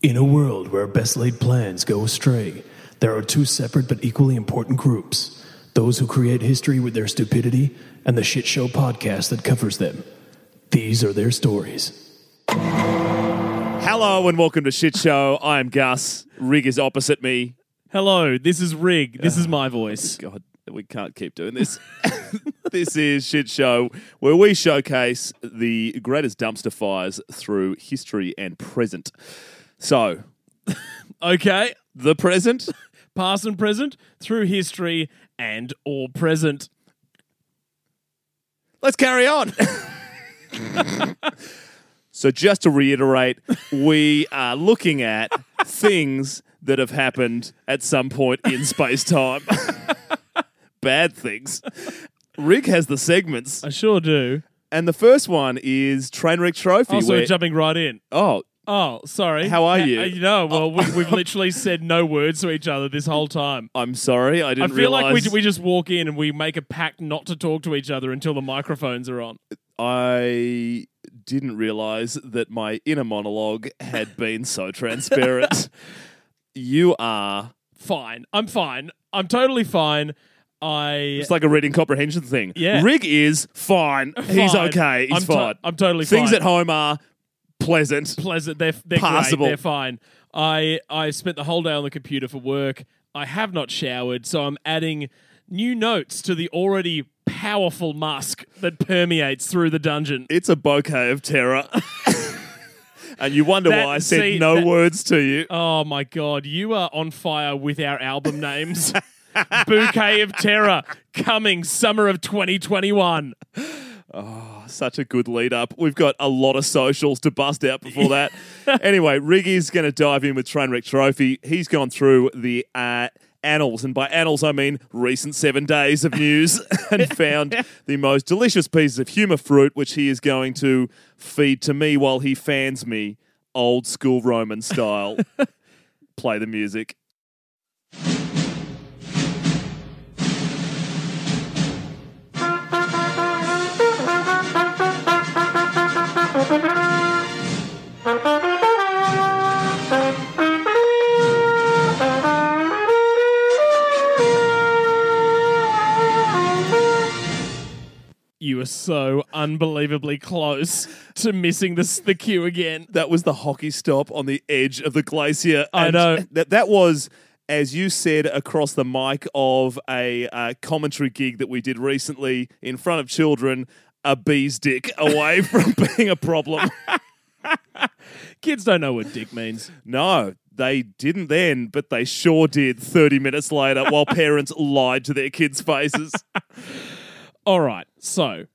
In a world where best laid plans go astray, there are two separate but equally important groups those who create history with their stupidity, and the shit show podcast that covers them. These are their stories. Hello and welcome to Shit Show. I'm Gus. Rig is opposite me. Hello, this is Rig. This is uh, my voice. Oh God, we can't keep doing this. this is Shit Show, where we showcase the greatest dumpster fires through history and present. So, Okay, the present. past and present through history and or present. Let's carry on. so, just to reiterate, we are looking at things that have happened at some point in space time. Bad things. Rig has the segments, I sure do. and the first one is Trainwreck Trophy. Oh, also, where- jumping right in. oh, Oh, sorry. How are you? uh, you know, well, we, we've literally said no words to each other this whole time. I'm sorry. I didn't realize. I feel like we, we just walk in and we make a pact not to talk to each other until the microphones are on. I didn't realize that my inner monologue had been so transparent. you are. Fine. I'm fine. I'm totally fine. I. It's like a reading comprehension thing. Yeah. Rig is fine. He's okay. He's I'm to- fine. I'm totally Things fine. Things at home are pleasant. pleasant. They're they're Passable. great. They're fine. I I spent the whole day on the computer for work. I have not showered, so I'm adding new notes to the already powerful musk that permeates through the dungeon. It's a bouquet of terror. and you wonder That- why I said see, no that- words to you. Oh my god, you are on fire with our album names. Bouquet of Terror coming summer of 2021. Such a good lead up. We've got a lot of socials to bust out before that. anyway, Riggy's going to dive in with Trainwreck Trophy. He's gone through the uh, annals, and by annals I mean recent seven days of news, and found the most delicious pieces of humour fruit, which he is going to feed to me while he fans me, old school Roman style. Play the music. You are so unbelievably close to missing the, the cue again. that was the hockey stop on the edge of the glacier. I And know. that that was. As you said across the mic of a uh, commentary gig that we did recently in front of children, a bee's dick away from being a problem. Kids don't know what dick means. No, they didn't then, but they sure did 30 minutes later while parents lied to their kids' faces. All right, so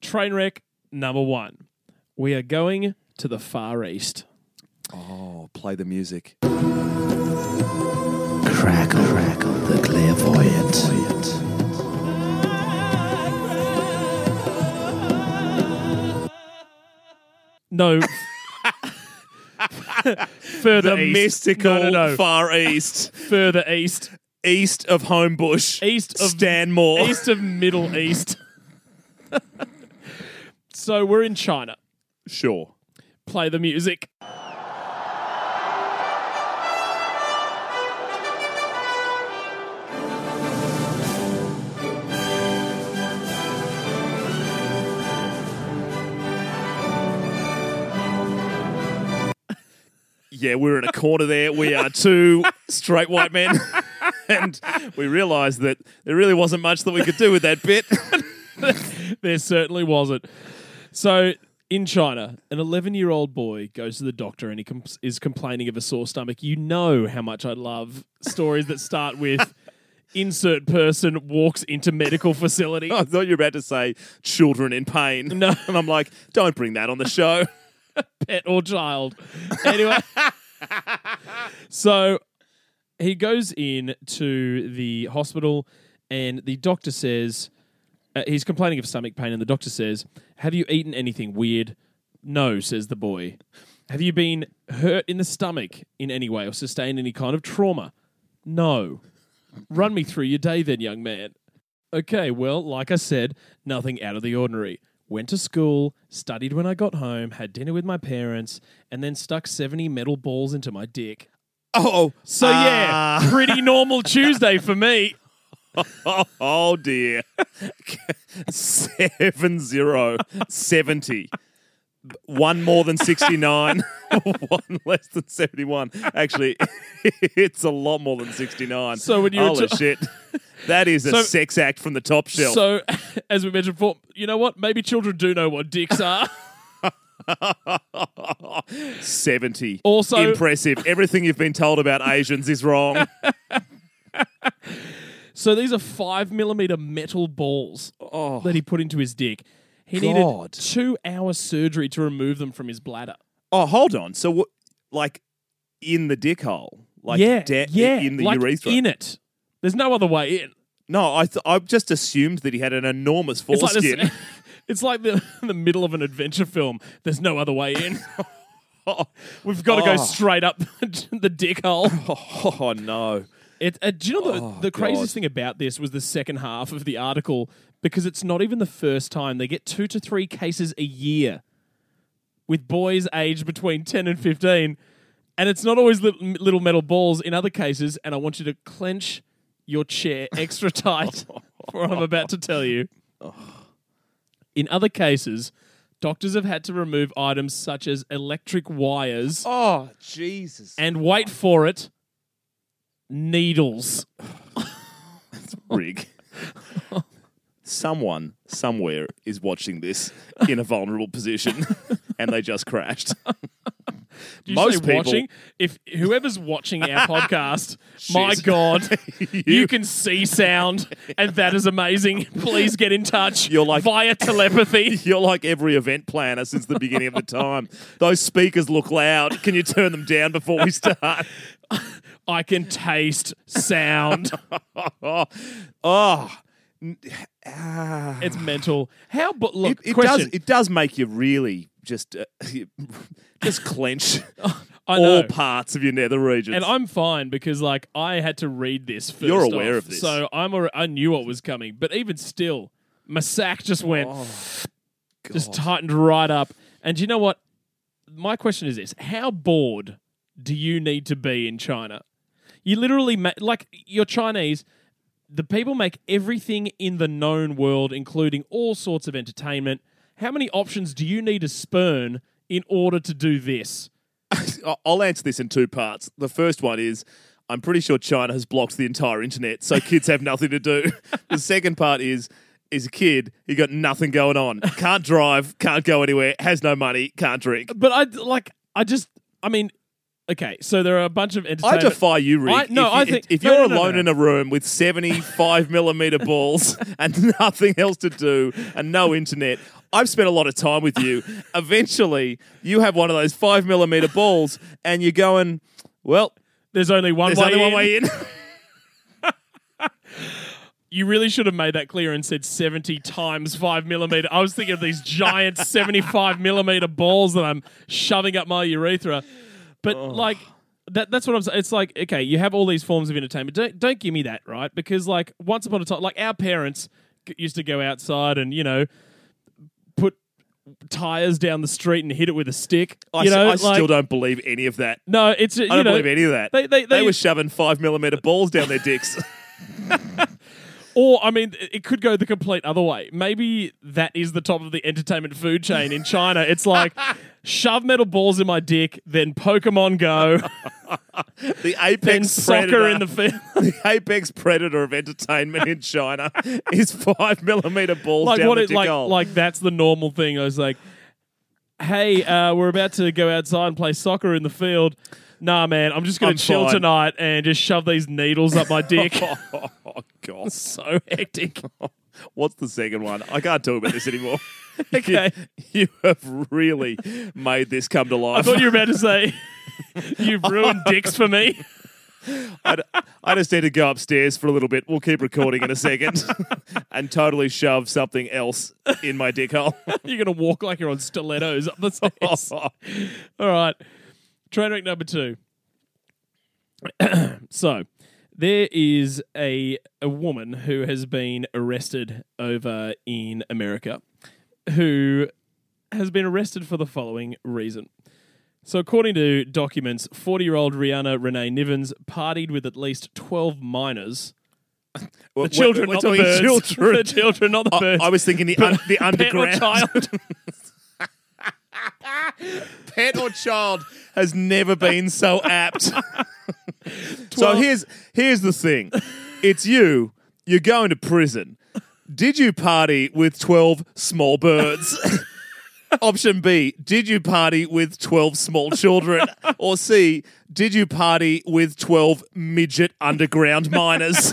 train wreck number one. We are going to the Far East. Oh, play the music. Crackle, crackle, the clairvoyant. No. further The east. mystical No, no, no. Far East, Further east. east of Homebush, East of Stanmore. East of Middle East. so we're in China. Sure. Play the music. Yeah, we're in a corner there. We are two straight white men. and we realised that there really wasn't much that we could do with that bit. There certainly wasn't. So, in China, an 11 year old boy goes to the doctor and he com- is complaining of a sore stomach. You know how much I love stories that start with insert person walks into medical facility. I thought you were about to say children in pain. No. And I'm like, don't bring that on the show. pet or child. Anyway, so he goes in to the hospital, and the doctor says uh, he's complaining of stomach pain, and the doctor says, "Have you eaten anything weird?" No, says the boy. Have you been hurt in the stomach in any way or sustained any kind of trauma? No. Run me through your day then, young man. Okay, well, like I said, nothing out of the ordinary. Went to school, studied when I got home, had dinner with my parents, and then stuck 70 metal balls into my dick. Oh, So, yeah, ah. pretty normal Tuesday for me. Oh, oh dear. Seven zero seventy. One more than 69, one less than 71. Actually, it's a lot more than 69. So when you Holy ta- shit. That is a So- sex act from the top shelf. So, as we mentioned before, you know what? Maybe children do know what dicks are. 70. Also- impressive. Everything you've been told about Asians is wrong. so, these are five millimeter metal balls Oh, that he put into his dick. He God. needed two hour surgery to remove them from his bladder. oh hold on. So, what, like, in the dick hole? Like, yeah, de- yeah, in the like urethra? in it. There's no other way in. no, I, th- I just assumed that he had an enormous It's like, foreskin. this, it's like the, the middle of an adventure film. There's no other way in. We've got to go Oh. straight up the dick hole. oh, no. It, uh, do you know the, Oh, the craziest God. thing about this was the second half of the article because it's not even the first time. They get two to three cases a year with boys aged between 10 and 15 and it's not always little, metal balls in other cases. And i want you to clench your chair extra tight for what i'm about to tell you. In other cases doctors have had to remove items such as electric wires Oh, Jesus. and wait for it. Needles. That's Rig. Someone somewhere is watching this in a vulnerable position and they just crashed. Do you Most say people- watching? If whoever's watching our podcast, my. God, you, can see sound, and that is amazing. Please get in touch. You're like- via telepathy. You're like every event planner since the beginning of the time. Those speakers look loud. Can you turn them down before we start? I can taste sound. Oh, oh. N- ah. It's mental. How? But look, it, it does. It does make you really just uh, just clench all parts of your nether regions. and I'm fine because, like, I had to read this first. You're aware off, of this. so I'm. alre- I knew what was coming, but even still, my sack just went. Oh, just tightened right up. And you know what? My question is this: How bored do you need to be in China? You literally ma- like you're Chinese. The people make everything in the known world, including all sorts of entertainment. How many options do you need to spurn in order to do this? I'll answer this in two parts. The first one is I'm pretty sure China has blocked the entire internet, so kids have nothing to do. The second part is is a kid, he got nothing going on. Can't drive, can't go anywhere, has no money, can't drink. But I like. I just. I mean. Okay, so there are a bunch of I entertainment. defy you, Rig. I- no, if, you- I think- if no, you're no, no, alone no. in a room with 75 millimeter balls and nothing else to do and no internet, I've spent a lot of time with you. Eventually, you have one of those five millimeter balls and you're going, well, There's only one there's way only one in. way in. You really should have made that clear and said 70 times 5 millimeter. I was thinking of these giant 75 millimeter balls that I'm shoving up my urethra. But, like, that, that's what I'm saying. It's like, okay, you have all these forms of entertainment. Don't, don't give me that, right? Because, like, once upon a time, like, our parents g- used to go outside and, you know, put tires down the street and hit it with a stick. I, you s- know, I like, still don't believe any of that. No, it's, I don't believe any of that. They, they, they, were shoving five millimeter balls down their dicks. Or, I mean, it could go the complete other way. Maybe that is the top of the entertainment food chain in China. It's like shove metal balls in my dick, then Pokemon Go, the then apex soccer predator, in the field. the apex predator of entertainment in China is five millimeter balls like down what the it dick like hole. like that's the normal thing. I was like, hey, uh, we're about to go outside and play soccer in the field. Nah, man, I'm just gonna I'm chill fine. tonight and just shove these needles up my dick. oh, God. so hectic. What's the second one? I can't talk about this anymore. Okay. You, you have really made this come to life. I thought you were about to say you've ruined dicks for me. I, d- I just need to go upstairs for a little bit. We'll keep recording in a second and totally shove something else in my dick hole. You're gonna walk like you're on stilettos up the stairs. All right. Trainwreck number two. so, there is a, a woman who has been arrested over in America. who has been arrested for the following reason. So, according to documents, 40 year old Rihanna Renee Nivens partied with at least 12 minors. We're- The children, we're not the birds. children. the children, not the I, birds. I was thinking the, un, the underground. child. Pet or child has never been so apt. so here's here's the thing. It's you. You're going to prison. Did you party with 12 small birds? Option B, did you party with 12 small children? Or C, did you party with 12 midget underground miners?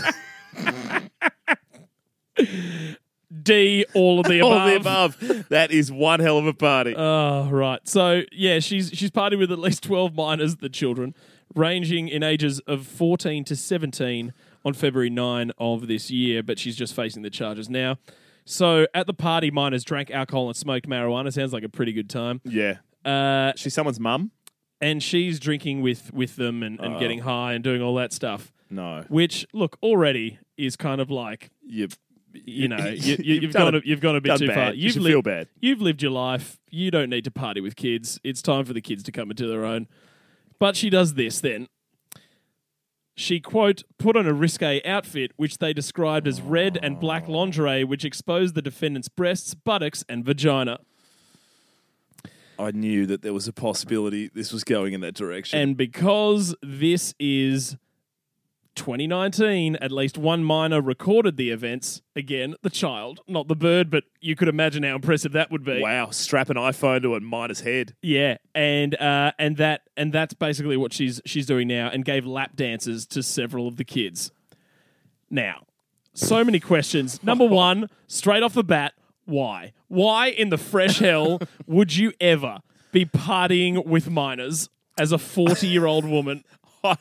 D, all of the above. All of the above. That is one hell of a party. Oh, right. So yeah, she's she's partied with at least twelve minors, the children, ranging in ages of fourteen to seventeen on February nine of this year. But she's just facing the charges now. So at the party, minors drank alcohol and smoked marijuana. Sounds like a pretty good time. yeah. Uh, She's someone's mum? and she's drinking with with them and, and getting high and doing all that stuff. No. Which look already is kind of like You, you know you, you, you've done gone a- you've gone a bit too bad. far. You You've should lived, feel bad. You've lived your life. You don't need to party with kids. It's time for the kids to come into their own. But she does this then. She, quote, put on a risque outfit which they described as red and black lingerie, which exposed the defendant's breasts, buttocks, and vagina. I knew that there was a possibility this was going in that direction. And because this is 2019, at least one minor recorded the events. Again, the child, not the bird, but you could imagine how impressive that would be. wow, strap an iPhone to a miner's head. Yeah, and uh, and that and that's basically what she's she's doing now, and gave lap dances to several of the kids. Now, so many questions. Number one, straight off the bat, why? Why in the fresh hell would you ever be partying with minors as a forty-year-old woman? I,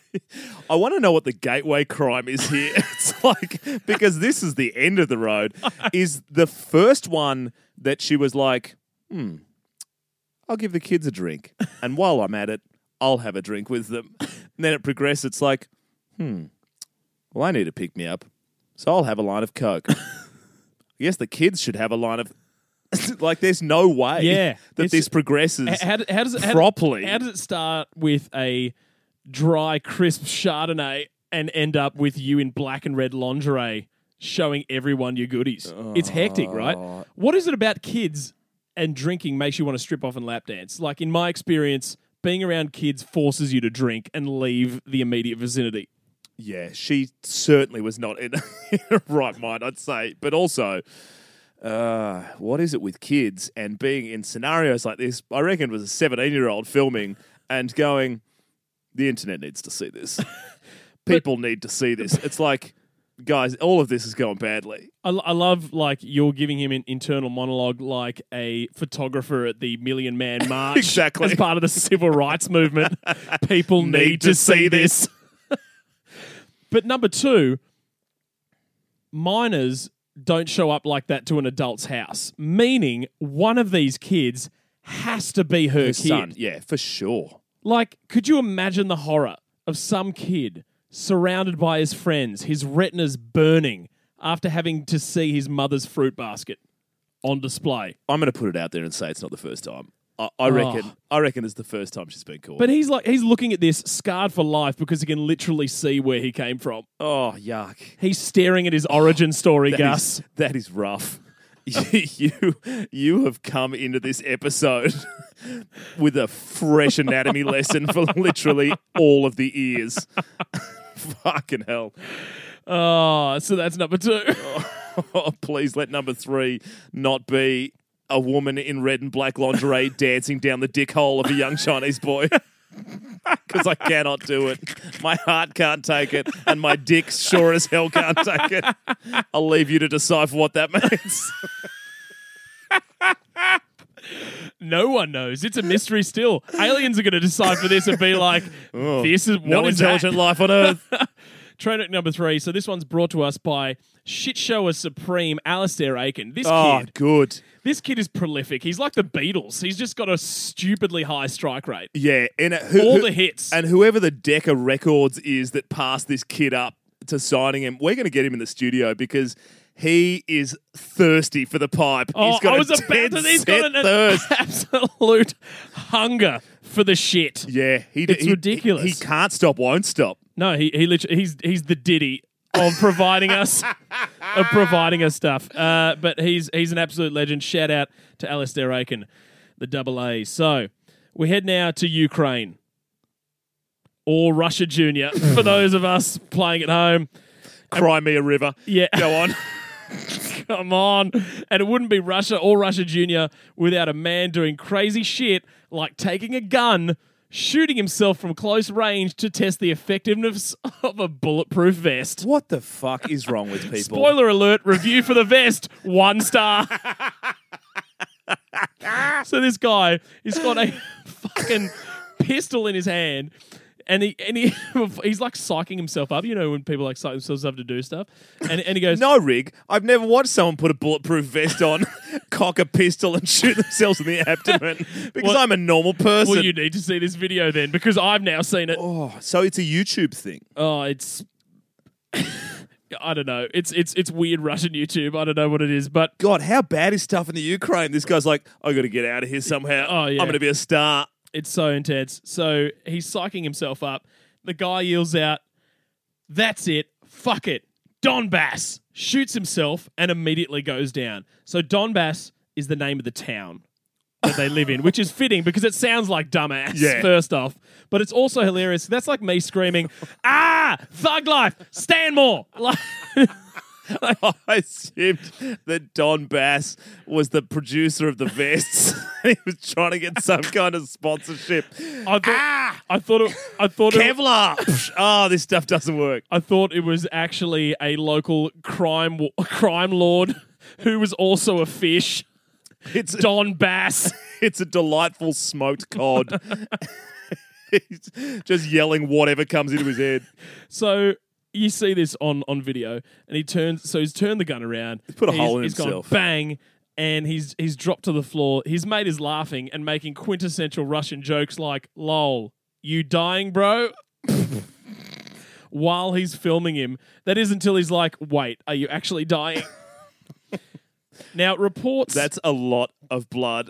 I want to know what the gateway crime is here. it's like because this is the end of the road. Is the first one that she was like, hmm, I'll give the kids a drink, and while I'm at it, I'll have a drink with them. And then it progresses. It's like, hmm, well, I need to pick me up, so I'll have a line of coke. I guess the kids should have a line of. like, there's no way Yeah, that it's- this progresses. How, how, how does it how, Properly. How does it start with a dry, crisp Chardonnay and end up with you in black and red lingerie showing everyone your goodies? It's hectic, right? What is it about kids and drinking makes you want to strip off and lap dance? Like in my experience, being around kids forces you to drink and leave the immediate vicinity. Yeah, she certainly was not in, in her right mind, I'd say. But also, uh, what is it with kids and being in scenarios like this? I reckon it was a 17 year old filming and going, the internet needs to see this. People need to see this. It's like, guys, all of this is going badly. I, I love like you're giving him an internal monologue like a photographer at the Million Man March, Exactly. as part of the civil rights movement. People need, to, see this. but number two, minors don't show up like that to an adult's house, meaning one of these kids has to be her, kid. son, yeah, for sure. Like, could you imagine the horror of some kid surrounded by his friends, his retinas burning after having to see his mother's fruit basket on display? I'm going to put it out there and say it's not the first time. I, I oh. reckon. I reckon it's the first time she's been caught. But he's like, he's looking at this scarred for life because he can literally see where he came from. oh, yuck. He's staring at his origin story, That Gus. is- that is rough. you you have come into this episode with a fresh anatomy lesson for literally all of the ears. Fucking hell. Oh, so that's number two. Oh, please let number three not be a woman in red and black lingerie dancing down the dick hole of a young Chinese boy. Because I cannot do it. My heart can't take it, and my dick sure as hell can't take it. I'll leave you to decipher what that means. no one knows. It's a mystery still. Aliens are going to decipher this and be like, oh, this is what is that? intelligent life on Earth. Train wreck number three. So this one's brought to us by shit show shower supreme Alistair Aiken. This Oh, kid, good. this kid is prolific. He's like the Beatles. He's just got a stupidly high strike rate. Yeah, and uh, who, All who- the hits. and whoever the Decca Records is that passed this kid up to signing him, we're going to get him in the studio because He is thirsty for the pipe. Oh, he's got I was a about to. He's got an thirst. absolute hunger for the shit. Yeah, he, It's he- ridiculous. He, he can't stop, won't stop. No, he he literally he's he's the Diddy of providing us of providing us stuff. Uh, but he's he's an absolute legend. Shout out to Alistair Aiken, the double A. So we head now to Ukraine or Russia Junior for those of us playing at home. Crimea River. Yeah. Go on. Come on. And it wouldn't be Russia or Russia Junior without a man doing crazy shit like taking a gun, shooting himself from close range to test the effectiveness of a bulletproof vest. what the fuck is wrong with people? Spoiler alert, review for the vest, one star. so this guy, he's got a fucking pistol in his hand. And he and he he's like psyching himself up, you know, when people like psych themselves up to do stuff. And and he goes, No, Rig. I've never watched someone put a bulletproof vest on, cock a pistol, and shoot themselves in the abdomen because Well- I'm a normal person. Well, you need to see this video then because I've now seen it. oh, so it's a YouTube thing. Oh, it's I don't know. It's it's it's weird Russian YouTube. I don't know what it is, but God, how bad is stuff in the Ukraine? This guy's like, I got to get out of here somehow. Oh, yeah. I'm going to be a star. It's so intense. So he's psyching himself up. The guy yells out, "That's it. Fuck it. Don Bass Shoots himself and immediately goes down. So Don Bass is the name of the town that they live in, which is fitting because it sounds like dumbass. Yeah. First off, but it's also hilarious. That's like me screaming, "Ah, thug life, Stanmore!" Like, I assumed that Don Bass was the producer of the vests. he was trying to get some kind of sponsorship. I thought, ah! I thought, it, I thought, it, Kevlar. oh, this stuff doesn't work. I thought it was actually a local crime crime lord who was also a fish, It's Don Bass. it's a delightful smoked cod. He's just yelling whatever comes into his head. So you see this on on video, and he turns. So he's turned the gun around. He's put a hole in he's himself. Gone bang. And he's he's dropped to the floor. His mate is laughing and making quintessential Russian jokes like "lol, you dying, bro?" While he's filming him, that is until he's like, "Wait, are you actually dying?" now reports That's a lot of blood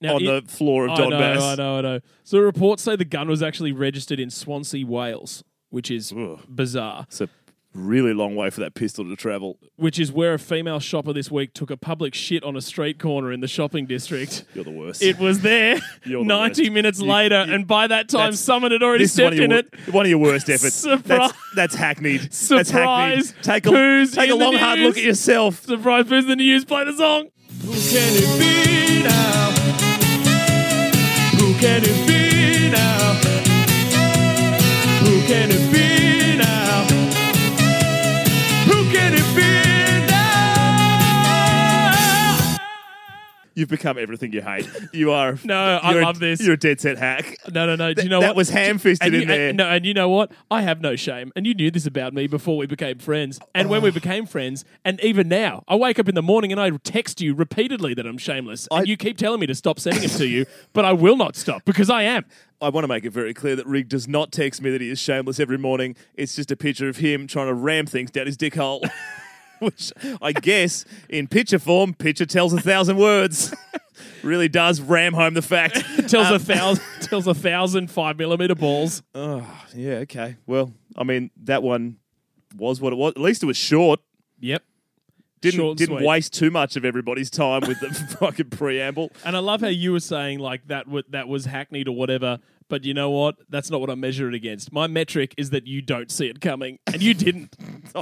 now, on it- the floor of I Don know, I know, I know. So reports say the gun was actually registered in Swansea, Wales, which is Ugh. bizarre. It's a really long way for that pistol to travel. Which is where a female shopper this week took a public shit on a street corner in the shopping district. You're the worst. It was there You're the 90 worst. minutes You- later, you- and by that time, That's- someone had already is one stepped of, in your, it. wor- one of your worst efforts. Surprise. That's, that's hackneyed. That's Surprise. hackneyed. Take a, Who's take a in the long, hard news? look at yourself. Surprise, who's the news? Play the song. Who can it be now? Who can it be now? Who can it You've become everything you hate. You are. No, I you're a- love this. You're a dead set hack. No, no, no. Do you Th- know that what? was ham-fisted And you- in there. and- no, and you know what? I have no shame. And you knew this about me before we became friends. And when we became friends, and even now, I wake up in the morning and I text you repeatedly that I'm shameless. And I- you keep telling me to stop sending it to you, but I will not stop because I am. I want to make it very clear that Rig does not text me that he is shameless every morning. It's just a picture of him trying to ram things down his dick hole. Which I guess in picture form, picture tells a thousand words. really does ram home the fact. Tells Um, a thousand, tells a thousand five millimeter balls. Oh, yeah, okay. Well, I mean, that one was what it was. At least it was short. Yep. Didn't didn't sweet. waste too much of everybody's time with the fucking preamble. And I love how you were saying like that w- that was hackneyed or whatever. But you know what? That's not what I measure it against. My metric is that you don't see it coming, and you didn't.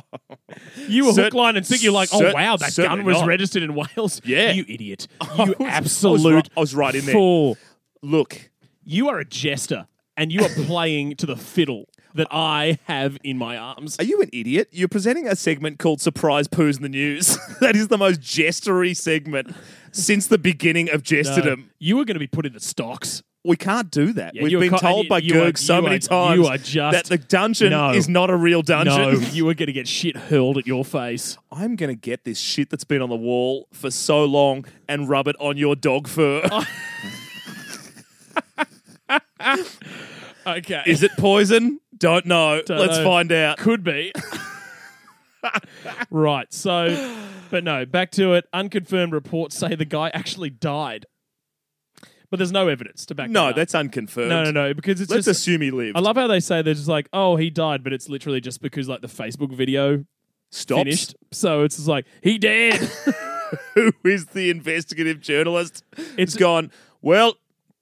You were Cert- hook, line, and sinker. You're like, oh cert- wow, that gun was not. registered in Wales. Yeah. you idiot. You was- I was absolute right- I was right in there. fool. Look, You are a jester, and you are playing to the fiddle that I have in my arms. Are you an idiot? You're presenting a segment called Surprise Poos in the News. that is the most jestery segment since the beginning of No, you were going to be put in the stocks. We can't do that. Yeah, We've been co- told by Gerg so many are- times you are just- that the dungeon No. is not a real dungeon. No, you are going to get shit hurled at your face. I'm going to get this shit that's been on the wall for so long and rub it on your dog fur. Okay, is it poison? Don't know. Don't Let's know. find out. could be. right. So, but no, back to it. Unconfirmed reports say the guy actually died, but there's no evidence to back. No, that up. No, that's unconfirmed. no, no, no. Because it's Let's just. assume he lived. I love how they say they're just like, oh, he died, but it's literally just because like the Facebook video Stops. finished. So it's just like he dead. Who is the investigative journalist? It's gone. Well,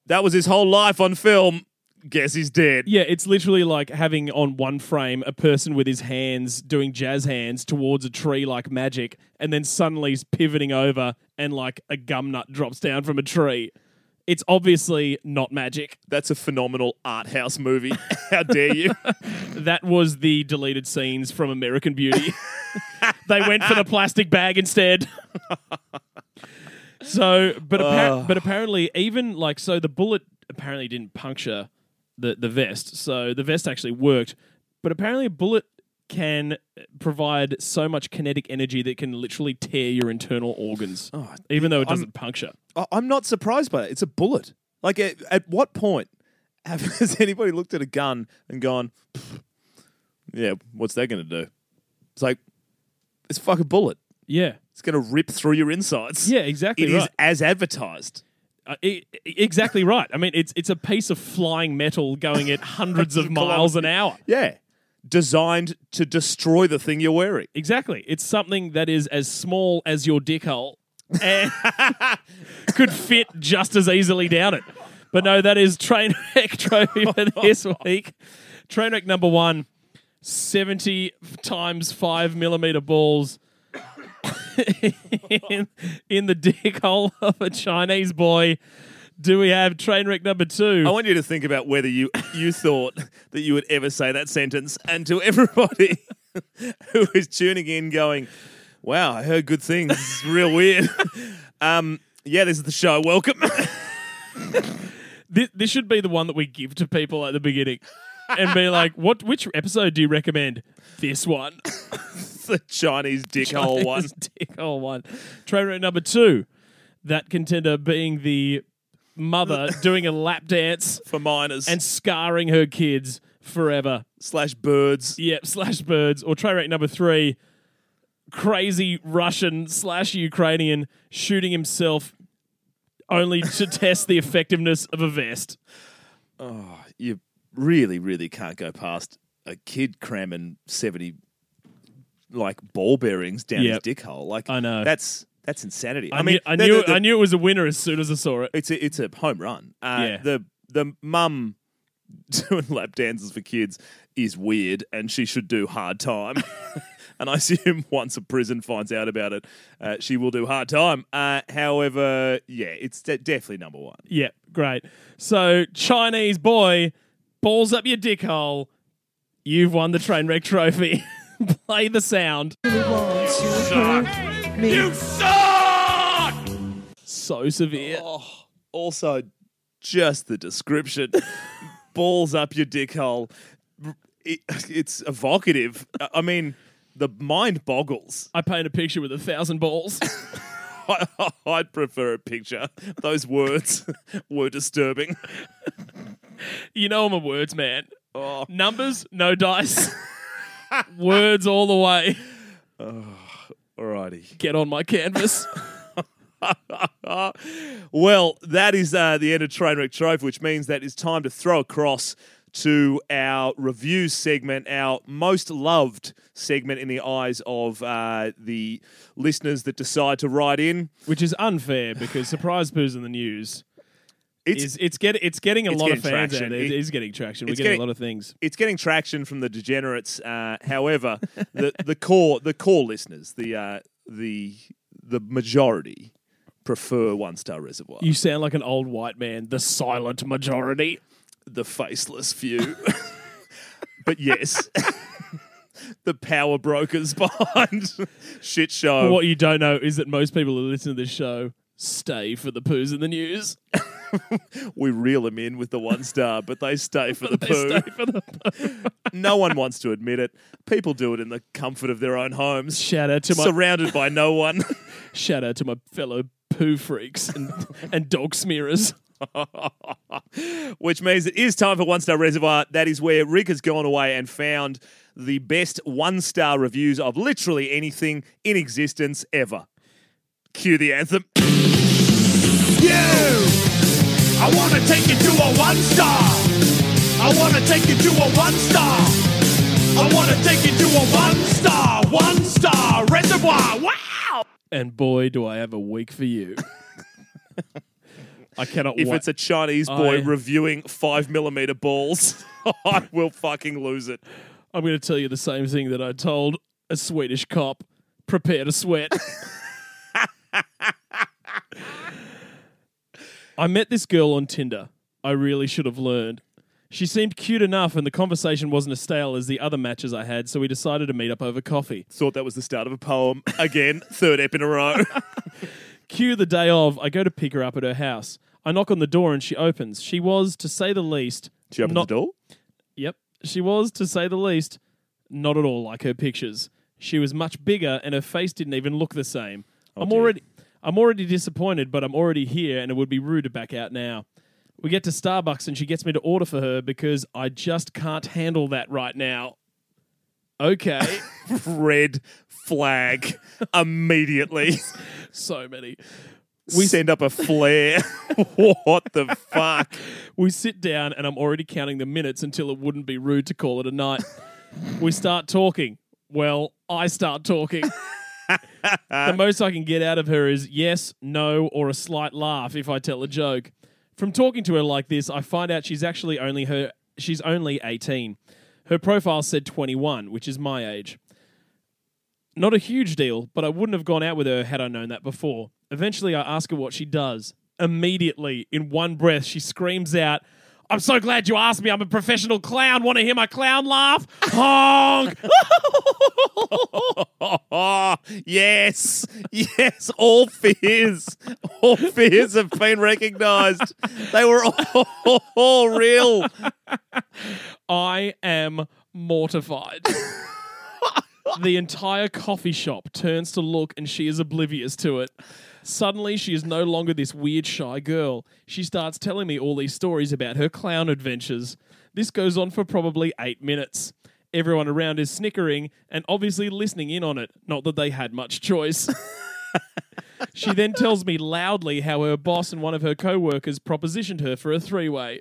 that was his whole life on film. Guess he's dead. Yeah, it's literally like having on one frame a person with his hands doing jazz hands towards a tree like magic, and then suddenly he's pivoting over and like a gum nut drops down from a tree. It's obviously not magic. That's a phenomenal art house movie. How dare you? That was the deleted scenes from American Beauty. they went for the plastic bag instead. so, but appar- but apparently, even like so, the bullet apparently didn't puncture the the vest. So the vest actually worked, but apparently, a bullet can provide so much kinetic energy that can literally tear your internal organs, even though it I'm- doesn't puncture. I- I'm not surprised by it. It's a bullet. Like, at, at what point have, has anybody looked at a gun and gone, yeah, what's that going to do? It's like, it's a fucking bullet. Yeah, It's going to rip through your insides. yeah, exactly It is right. as advertised. Uh, e- exactly right. I mean, it's it's a piece of flying metal going at hundreds of miles an hour. Yeah. Designed to destroy the thing you're wearing. Exactly. It's something that is as small as your dick hole and could fit just as easily down it. But no, that is train Trainwreck Trophy for this week. Train Trainwreck number one 70 times 5 millimeter balls in, in the dick hole of a Chinese boy. Do we have train wreck number two? I want you to think about whether you, you thought that you would ever say that sentence. And to everybody who is tuning in going, wow, I heard good things. This is real weird. um, yeah, this is the show. Welcome. this, this should be the one that we give to people at the beginning and be like, "What? Which episode do you recommend?" This one, the Chinese dickhole one. Dickhole one. Trainer number two, that contender being the mother doing a lap dance For minors and scarring her kids forever. slash birds. Yep, slash birds. Or tray rate number three, crazy Russian slash Ukrainian shooting himself only to test the effectiveness of a vest. Oh, you really, really can't go past a kid cramming 70 like ball bearings down his dick hole. Like I know. That's that's insanity. I, I, mean, knew, I knew, the- the- I knew it was a winner as soon as I saw it. it's a it's a home run. Uh, Yeah. The the mum doing lap dances for kids is weird, and she should do hard time. and I assume once a prison finds out about it, uh, she will do hard time. Uh, however, yeah, it's de- definitely number one. Yeah, great. So Chinese boy, balls up your dick hole. You've won the train wreck trophy. Play the sound. You suck. So severe. Oh, also, just the description. Balls up your dick hole. It, it's evocative. I mean, the mind boggles. I paint a picture with a thousand balls. I, I'd prefer a picture. Those words were disturbing. you know I'm a words man. Oh, Numbers, no dice. words all the way. Oh. Alrighty. Get on my canvas. Well, that is uh, the end of Trainwreck Trophy, which means that it's time to throw across to our review segment, our most loved segment in the eyes of uh, the listeners that decide to write in. Which is unfair because surprise poos in the news It's is it's get it's getting a It's lot of fans traction. out there. It It- is getting traction. We're getting, getting- a lot of things. it's getting traction from the degenerates. Uh, however, the the core the core listeners, the uh, the the majority prefer one star reservoir. You sound like an old white man, the silent majority. the faceless few. but yes, the power brokers behind shit show. What you don't know is that most people who listen to this show stay for the poos in the news. We reel them in with the one star, but they stay for the poo. for the No one wants to admit it. People do it in the comfort of their own homes, shout out to my surrounded by no one. shout out to my fellow poo freaks and, and dog smearers. Which means it is time for One Star Reservoir. That is where Rig has gone away and found the best one star reviews of literally anything in existence ever. Cue the anthem. You! I want to take you to a one star. I want to take you to a one star. I want to take you to a one star, one star reservoir. Wow! And boy, do I have a week for you. I cannot If wait. it's a Chinese boy I- reviewing five millimeter balls, I will fucking lose it. I'm going to tell you the same thing that I told a Swedish cop. Prepare to sweat. I met this girl on Tinder. I really should have learned. She seemed cute enough, and the conversation wasn't as stale as the other matches I had, so we decided to meet up over coffee. Thought that was the start of a poem. Again, third ep in a row. Cue the day of, I go to pick her up at her house. I knock on the door and she opens. She was, to say the least, She opened not, the door. Yep. She was, to say the least, not at all like her pictures. She was much bigger and her face didn't even look the same. I'm oh, dear. already I'm already disappointed, but I'm already here and it would be rude to back out now. We get to Starbucks and she gets me to order for her because I just can't handle that right now. Okay. Red flag immediately. so many. We send up a flare. what the fuck? We sit down and I'm already counting the minutes until it wouldn't be rude to call it a night. we start talking. Well, I start talking. the most I can get out of her is yes, no, or a slight laugh if I tell a joke. From talking to her like this, I find out she's actually only her she's only 18. Her profile said 21, which is my age. Not a huge deal, but I wouldn't have gone out with her had I known that before. Eventually, I ask her what she does. Immediately, in one breath, she screams out, I'm so glad you asked me. I'm a professional clown. Want to hear my clown laugh? Honk! Yes. Yes. All fears. All fears have been recognised. They were all, all real. I am mortified. the entire coffee shop turns to look and she is oblivious to it. Suddenly, she is no longer this weird, shy girl. She starts telling me all these stories about her clown adventures. This goes on for probably eight minutes. Everyone around is snickering and obviously listening in on it, not that they had much choice. she then tells me loudly how her boss and one of her co workers propositioned her for a three way.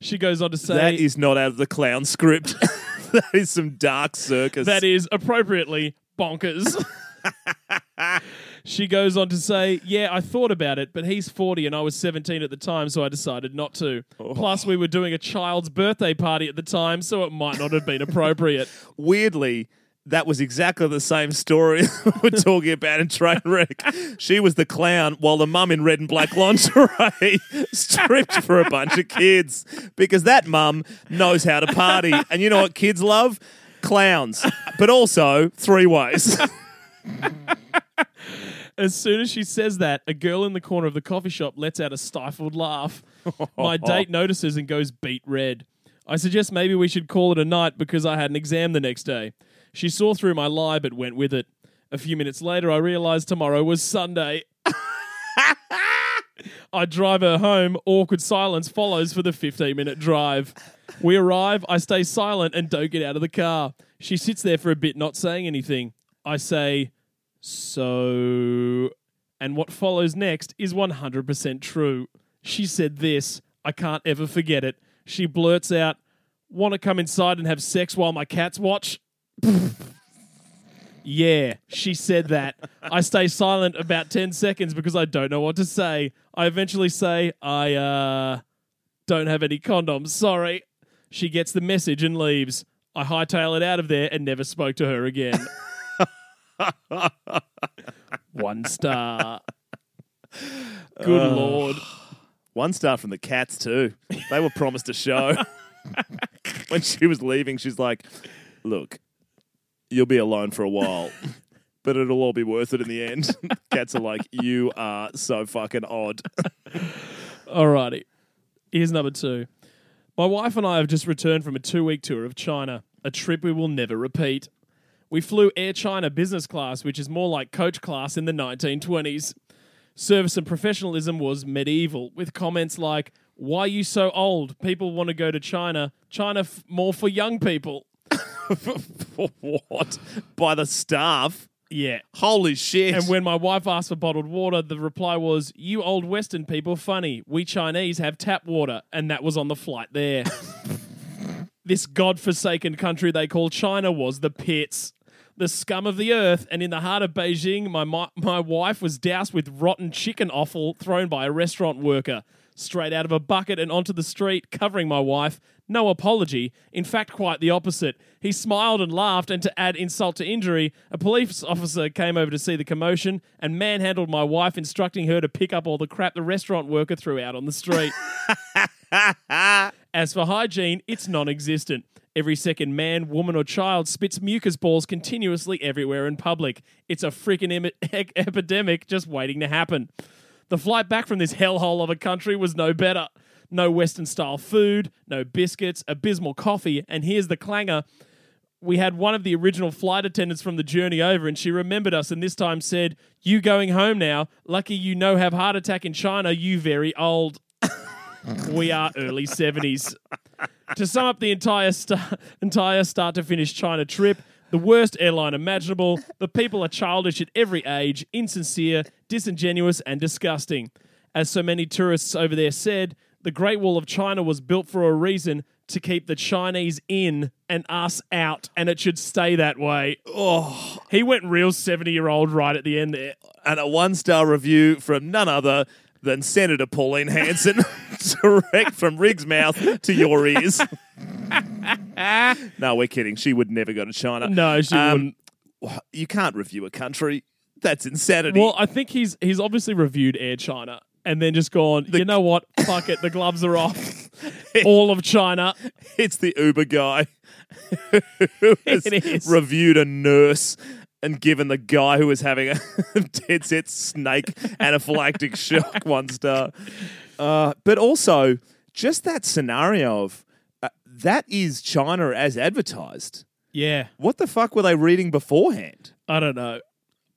She goes on to say That is not out of the clown script. that is some dark circus. That is appropriately bonkers. she goes on to say, Yeah, I thought about it, but he's 40 and I was 17 at the time, so I decided not to. Oh. Plus, we were doing a child's birthday party at the time, so it might not have been appropriate. weirdly, that was exactly the same story we're talking about in Trainwreck. She was the clown while the mum in red and black lingerie stripped for a bunch of kids because that mum knows how to party. And you know what kids love? Clowns, but also three ways. As soon as she says that, a girl in the corner of the coffee shop lets out a stifled laugh. My date notices and goes beat red. I suggest maybe we should call it a night because I had an exam the next day. She saw through my lie but went with it. A few minutes later, I realized tomorrow was Sunday. I drive her home. Awkward silence follows for the 15 minute drive. We arrive. I stay silent and don't get out of the car. She sits there for a bit, not saying anything. I say, So. And what follows next is 100% true. She said this. I can't ever forget it. She blurts out, Want to come inside and have sex while my cats watch? Yeah, she said that. I stay silent about 10 seconds because I don't know what to say. I eventually say, I, uh, don't have any condoms. Sorry. She gets the message and leaves. I hightail it out of there and never spoke to her again. One star. Good lord. One star from the cats too. They were promised a show. when she was leaving, she's like, "Look, you'll be alone for a while, but it'll all be worth it in the end." cats are like, "You are so fucking odd." Alrighty. Here's number two. My wife and I have just returned from a two week tour of China, a trip we will never repeat. We flew Air China business class, which is more like coach class in the 1920s. Service and professionalism was medieval, with comments like, Why are you so old? People want to go to China. China f- more for young people. for what? By the staff? Yeah. Holy shit. And when my wife asked for bottled water, the reply was, You old Western people, funny. We Chinese have tap water. And that was on the flight there. this god-forsaken country they call China was the pits. The scum of the earth, and in the heart of Beijing, my, my my wife was doused with rotten chicken offal thrown by a restaurant worker, straight out of a bucket and onto the street, covering my wife. No apology. In fact, quite the opposite. He smiled and laughed, and to add insult to injury, a police officer came over to see the commotion and manhandled my wife, instructing her to pick up all the crap the restaurant worker threw out on the street. As for hygiene, it's non existent. Every second man, woman, or child spits mucus balls continuously everywhere in public. It's a freaking em- e- epidemic just waiting to happen. The flight back from this hellhole of a country was no better. No Western style food, no biscuits, abysmal coffee, and here's the clanger. We had one of the original flight attendants from the journey over, and she remembered us and this time said, You going home now? Lucky you no have heart attack in China, you very old. we are early 70s. To sum up the entire entire start to finish China trip, the worst airline imaginable. The people are childish at every age, insincere, disingenuous, and disgusting. As so many tourists over there said, the Great Wall of China was built for a reason to keep the Chinese in and us out, and it should stay that way. Oh, he went real 70 year old right at the end there. and a one star review from none other than Senator Pauline Hanson, direct from Rig's mouth to your ears. no, we're kidding. She would never go to China. No, she Um, You can't review a country. That's insanity. Well, I think he's he's obviously reviewed Air China and then just gone, you know what? Fuck it, the gloves are off. All of China. it's the Uber guy who has It is. reviewed a nurse and given the guy who was having a dead set snake anaphylactic shock one star. Uh, but also, just that scenario of uh, that is China as advertised. Yeah, What the fuck were they reading beforehand? I don't know.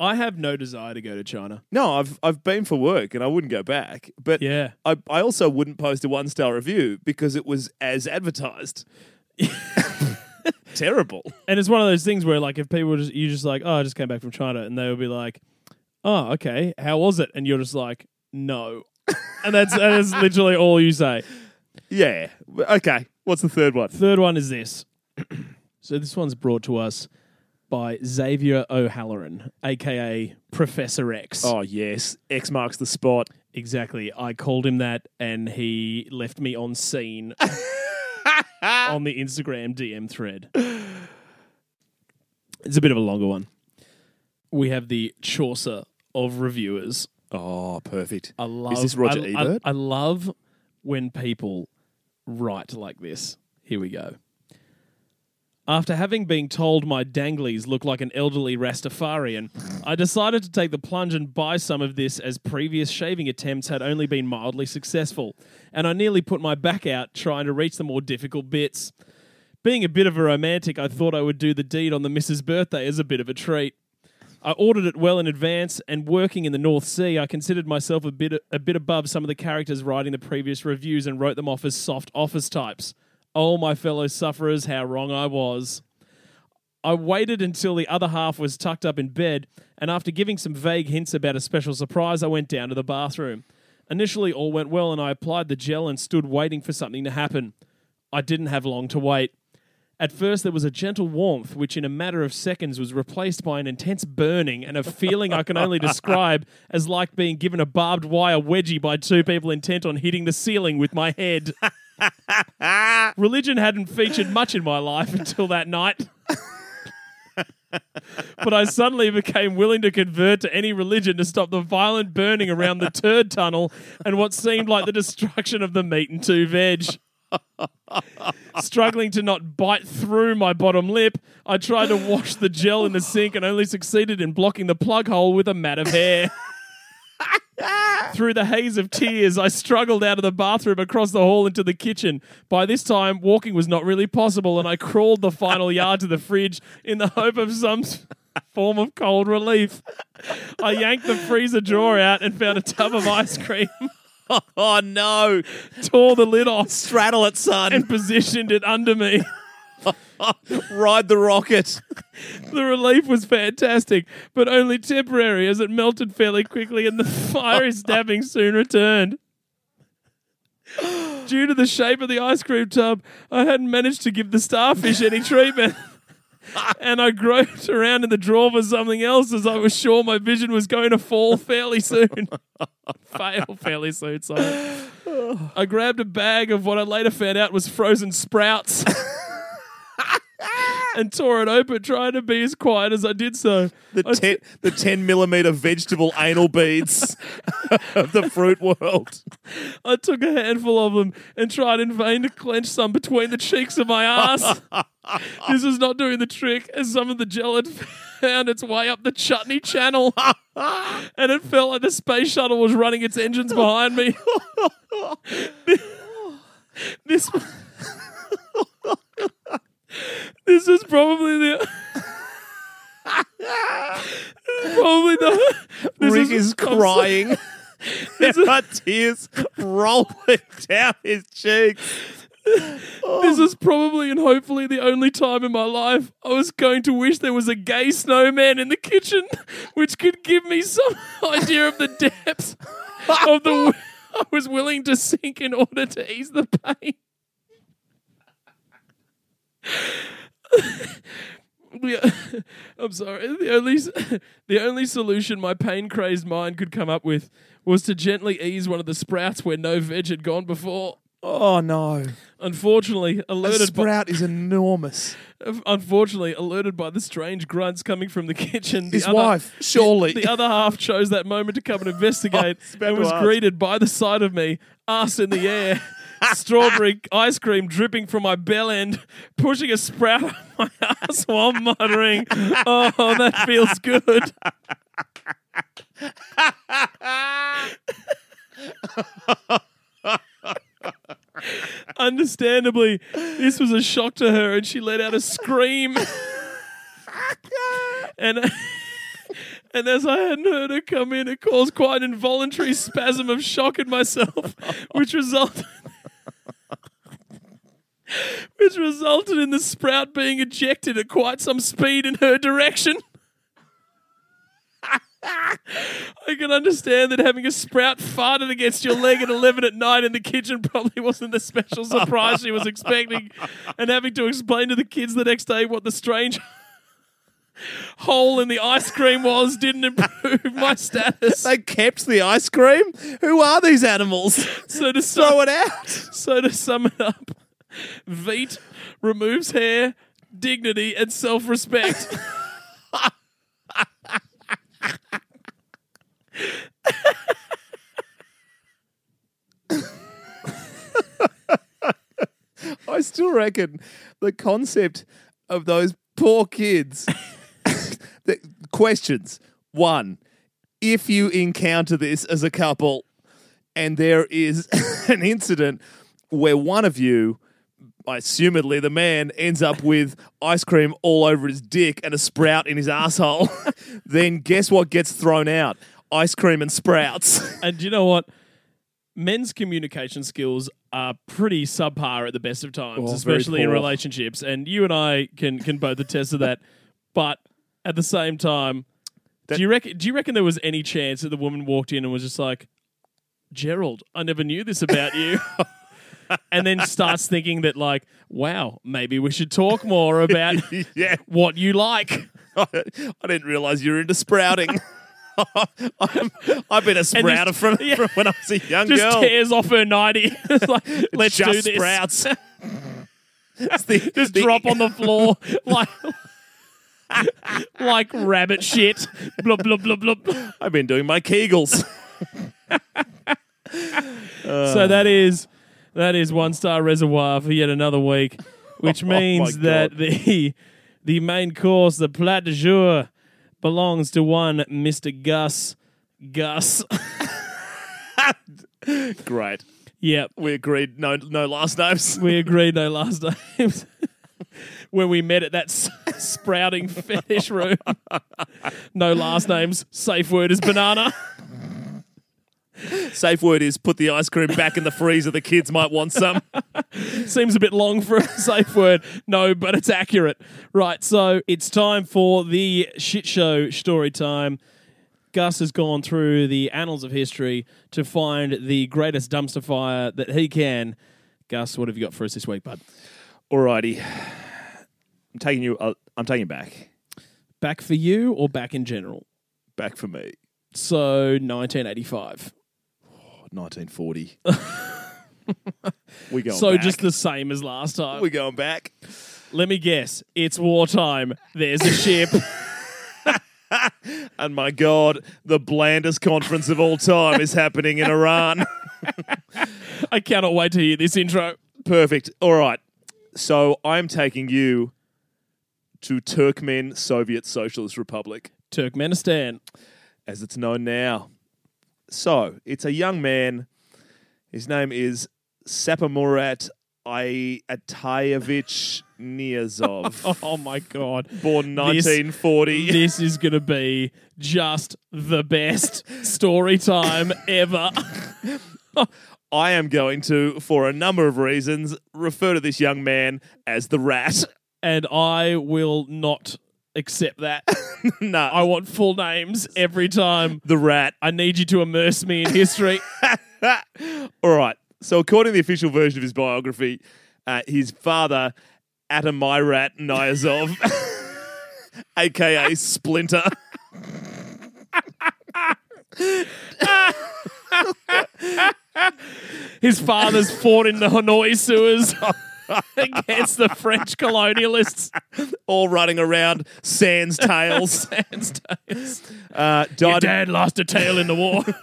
I have no desire to go to China. No, I've I've been for work and I wouldn't go back. But Yeah. I, I also wouldn't post a one star review because it was as advertised. Terrible. And it's one of those things where, like, if people were just, you just like, oh, I just came back from China, and they would be like, oh, okay, how was it? And you're just like, no. and that's that is literally all you say. Yeah. Okay. What's the third one? Third one is this. so this one's brought to us by Xavier O'Halloran, aka Professor X. Oh yes, X marks the spot. Exactly. I called him that, and he left me on seen on the Instagram DM thread. It's a bit of a longer one. We have the Chaucer of reviewers. Oh, perfect. I love. this Roger I, I- Ebert? I love when people write like this. Here we go. After having been told my danglies look like an elderly Rastafarian, I decided to take the plunge and buy some of this as previous shaving attempts had only been mildly successful, and I nearly put my back out trying to reach the more difficult bits. Being a bit of a romantic, I thought I would do the deed on the missus' birthday as a bit of a treat. I ordered it well in advance, and working in the North Sea, I considered myself a bit a bit above some of the characters writing the previous reviews and wrote them off as soft office types. Oh, my fellow sufferers, how wrong I was. I waited until the other half was tucked up in bed, and after giving some vague hints about a special surprise, I went down to the bathroom. Initially, all went well, and I applied the gel and stood waiting for something to happen. I didn't have long to wait. At first, there was a gentle warmth, which in a matter of seconds was replaced by an intense burning and a feeling I can only describe as like being given a barbed wire wedgie by two people intent on hitting the ceiling with my head. Religion hadn't featured much in my life until that night. but I suddenly became willing to convert to any religion to stop the violent burning around the turd tunnel and what seemed like the destruction of the meat and two veg. Struggling to not bite through my bottom lip, I tried to wash the gel in the sink and only succeeded in blocking the plug hole with a mat of hair. Through the haze of tears, I struggled out of the bathroom across the hall into the kitchen. By this time, walking was not really possible, and I crawled the final yard to the fridge in the hope of some form of cold relief. I yanked the freezer drawer out and found a tub of ice cream, Oh no! tore the lid off, Straddle it, son. and positioned it under me. Ride the rocket. The relief was fantastic, but only temporary as it melted fairly quickly and the fiery stabbing soon returned. Due to the shape of the ice cream tub, I hadn't managed to give the starfish any treatment. and I groped around in the drawer for something else as I was sure my vision was going to fall fairly soon. Fail fairly soon, sorry. I grabbed a bag of what I later found out was frozen sprouts and tore it open, trying to be as quiet as I did so. The I- ten, the ten millimeter vegetable anal beads of the fruit world. I took a handful of them and tried in vain to clench some between the cheeks of my ass. this was not doing the trick, as some of the gel had found its way up the chutney channel, and it felt like the space shuttle was running its engines behind me. this. This is probably the. this is probably the. This Rick is, is crying. There are tears rolling down his cheeks. This is probably and hopefully the only time in my life I was going to wish there was a gay snowman in the kitchen, which could give me some idea of the depth of the w- I was willing to sink in order to ease the pain. The- I'm sorry. The only the only solution my pain crazed mind could come up with was to gently ease one of the sprouts where no veg had gone before. Oh no! Unfortunately, A alerted by, sprout is enormous. unfortunately alerted by the strange grunts coming from the kitchen, the His other, wife, surely. the other half chose that moment to come and investigate oh, about and was ask. greeted by the sight of me, ass in the air, strawberry ice cream dripping from my bell end, pushing a sprout up my ass while muttering, "Oh, that feels good." Understandably, this was a shock to her, and she let out a scream. and and as I hadn't heard her come in, it caused quite an involuntary spasm of shock in myself, which resulted. Which resulted in the sprout being ejected at quite some speed in her direction. I can understand that having a sprout farted against your leg at 11 at night in the kitchen probably wasn't the special surprise she was expecting, and having to explain to the kids the next day what the strange hole in the ice cream was didn't improve my status. They kept the ice cream. Who are these animals? So to Throw it out. so to sum it up, Veet removes hair, dignity, and self-respect. I still reckon the concept of those poor kids. the questions. One, if you encounter this as a couple and there is an incident where one of you, assumedly the man, ends up with ice cream all over his dick and a sprout in his asshole, then guess what gets thrown out? Ice cream and sprouts. and you know what? Men's communication skills are pretty subpar at the best of times, Oh, especially in relationships. And you and I can can both attest to that. But at the same time, That- do you reckon? Do you reckon there was any chance that the woman walked in and was just like, "Gerald, I never knew this about you," and then starts thinking that like, "Wow, maybe we should talk more about yeah. what you like." I didn't realize you were into sprouting. I'm, I've been a sprouter just- from, yeah. from when I was a young Just girl. tears off her. It's like, let's Just do this. sprouts. The, just the- drop on the floor like like rabbit shit. Blub blub blub blub. I've been doing my Kegels. so that is that is one star reservoir for yet another week, which Oh means that the the main course, the plat du jour, belongs to one Mister Gus. Gus. Great. yep, We agreed. No, no last names. we agreed no last names. when we met at that s- sprouting fetish room. no last names. Safe word is banana. Safe word is put the ice cream back in the freezer. The kids might want some. Seems a bit long for a safe word. No, but it's accurate. Right, so it's time for the shit show story time. Gus has gone through the annals of history to find the greatest dumpster fire that he can. Gus, what have you got for us this week, bud? Alrighty, I'm taking you. Uh, I'm taking it back. Back for you or back in general? Back for me. So 1985. 1940. we going. So back. just the same as last time. we going back. Let me guess. It's wartime. There's a ship. And my God, the blandest conference of all time is happening in Iran. I cannot wait to hear this intro. Perfect. All right. So I'm taking you to Turkmen Soviet Socialist Republic, Turkmenistan. as it's known now. So it's a young man. His name is Saparmurat Atayevich Niyazov, Oh my god. born This- 1940. This is going to be just the best story time ever. I am going to, for a number of reasons, refer to this young man as the rat. And I will not accept that. no, I want full names every time. the rat. I need you to immerse me in history. All right. So, according to the official version of his biography, uh, his father, Atamyrat Niyazov, aka Splinter, His father's fought in the Hanoi sewers against the French colonialists. all running around sans tails, uh, Your died. dad lost a tail in the war.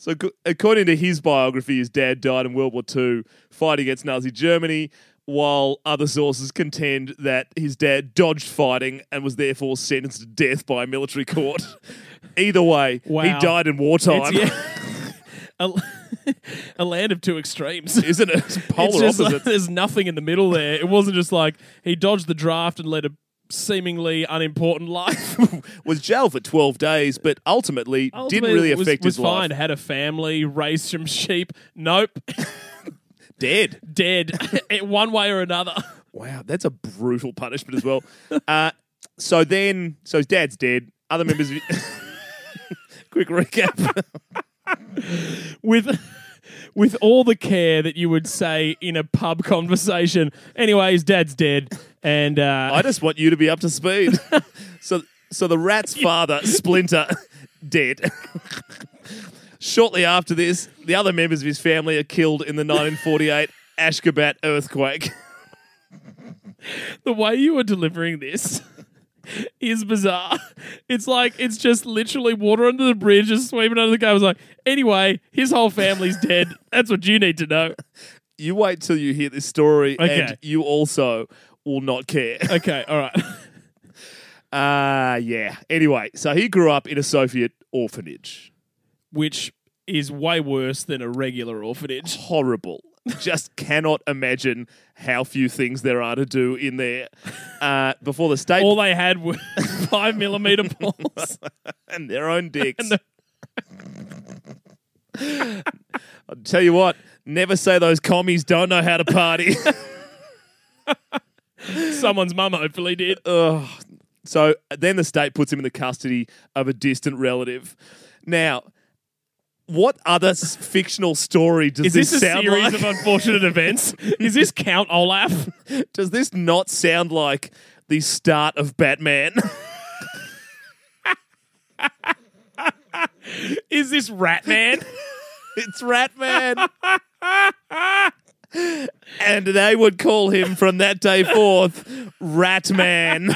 So, ac- according to his biography, his dad died in World War II fighting against Nazi Germany, while other sources contend that his dad dodged fighting and was therefore sentenced to death by a military court. Either way, he died in wartime, It's- yeah. a, land of two extremes. isn't it? It's polar It's just like, opposites. there's nothing in the middle there. It wasn't just like he dodged the draft and led a seemingly unimportant life. was jailed for 12 days, but ultimately, didn't Ultimately, really was, affect was his fine. life. Had a family, raised some sheep. Nope, Dead. dead. One way or another. Wow, that's a brutal punishment as well. uh, so then, so his dad's dead. Other members. Of, quick recap. With with all the care that you would say in a pub conversation. Anyway, his dad's dead, and uh, I just want you to be up to speed. so, so the rat's father, Splinter, dead. Shortly after this, the other members of his family are killed in the 1948 Ashgabat earthquake. the way you were delivering this is bizarre. It's like it's just literally water under the bridge, just sweeping under the guy. was like, anyway, his whole family's dead. That's what you need to know. You wait till you hear this story, Okay. and you also will not care. Okay, all right. Uh, yeah. Anyway, so he grew up in a Soviet orphanage. Which is way worse than a regular orphanage. Horrible. Just cannot imagine how few things there are to do in there. Uh, before the state All they had were five millimeter balls. and their own dicks. I'll tell you what, never say those commies don't know how to party. Someone's mum hopefully did. Ugh. So then the state puts him in the custody of a distant relative. Now, what other s- fictional story does Is this, a sound series like? of unfortunate events? Is this Count Olaf? Does this not sound like the start of Batman? Is this Ratman? it's Ratman. and they would call him from that day forth Ratman.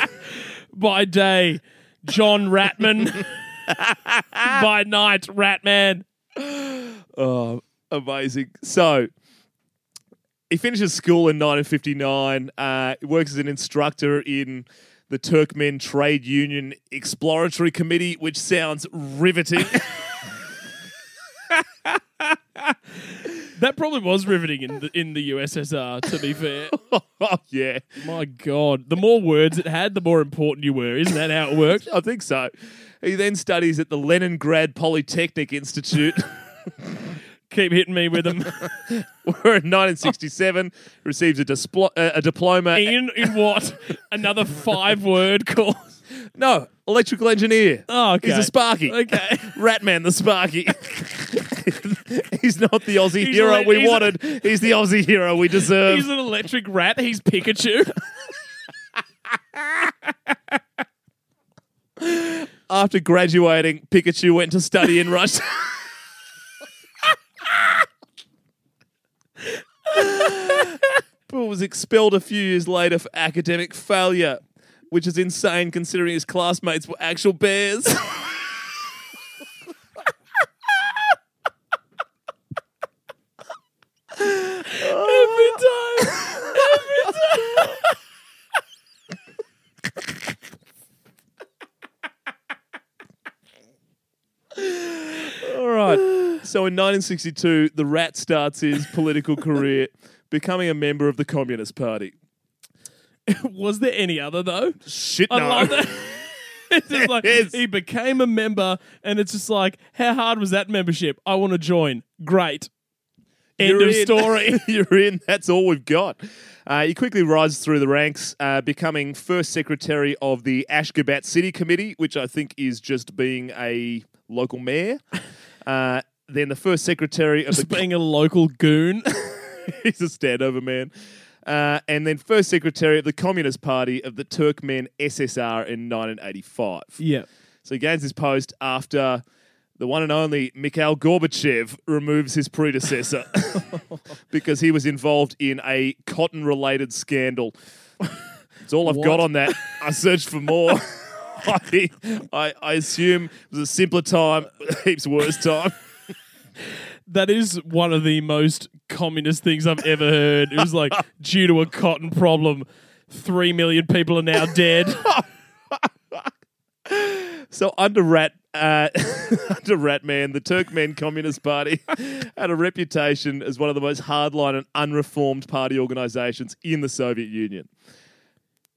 By day, John Ratman. By night, Ratman. Oh, amazing. So he finishes school in 1959. Uh, he works as an instructor in the Turkmen Trade Union Exploratory Committee, which sounds riveting. That probably was riveting in the, in the USSR. To be fair, oh yeah, my God, the more words it had, the more important you were. Isn't that how it worked? I think so. He then studies at the Leningrad Polytechnic Institute. Keep hitting me with them. We're in 1967 receives a, displo- uh, a diploma. in in what? Another five word course. no, electrical engineer. Oh, okay. He's a Sparky. Okay. Ratman the Sparky. He's not the Aussie He's hero we he's a- wanted. he's the Aussie hero we deserve. He's an electric rat. He's Pikachu. After graduating, Pikachu went to study in Russia. But was expelled a few years later for academic failure, which is insane considering his classmates were actual bears. Every time. Every time. All right. So in 1962, the rat starts his political career becoming a member of the Communist Party. Was there any other though? Shit, I no. love that. It's just like Yes. he became a member, and it's just like, how hard was that membership? I want to join. Great. End You're of in. story. You're in. That's all we've got. Uh, he quickly rises through the ranks, uh, becoming first secretary of the Ashgabat City Committee, which I think is just being a local mayor. Uh, then the first secretary of Just the being a local goon. he's a standover man. Uh, and then first secretary of the Communist Party of the Turkmen SSR in 1985. yeah. So he gains his post after the one and only Mikhail Gorbachev removes his predecessor because he was involved in a cotton related scandal. That's all I've got on that. I searched for more. I, I, I assume it was a simpler time, heaps worse time. That is one of the most communist things I've ever heard. It was like, due to a cotton problem, three million people are now dead. So under Rat, uh, under Ratman, the Turkmen Communist Party had a reputation as one of the most hardline and unreformed party organisations in the Soviet Union.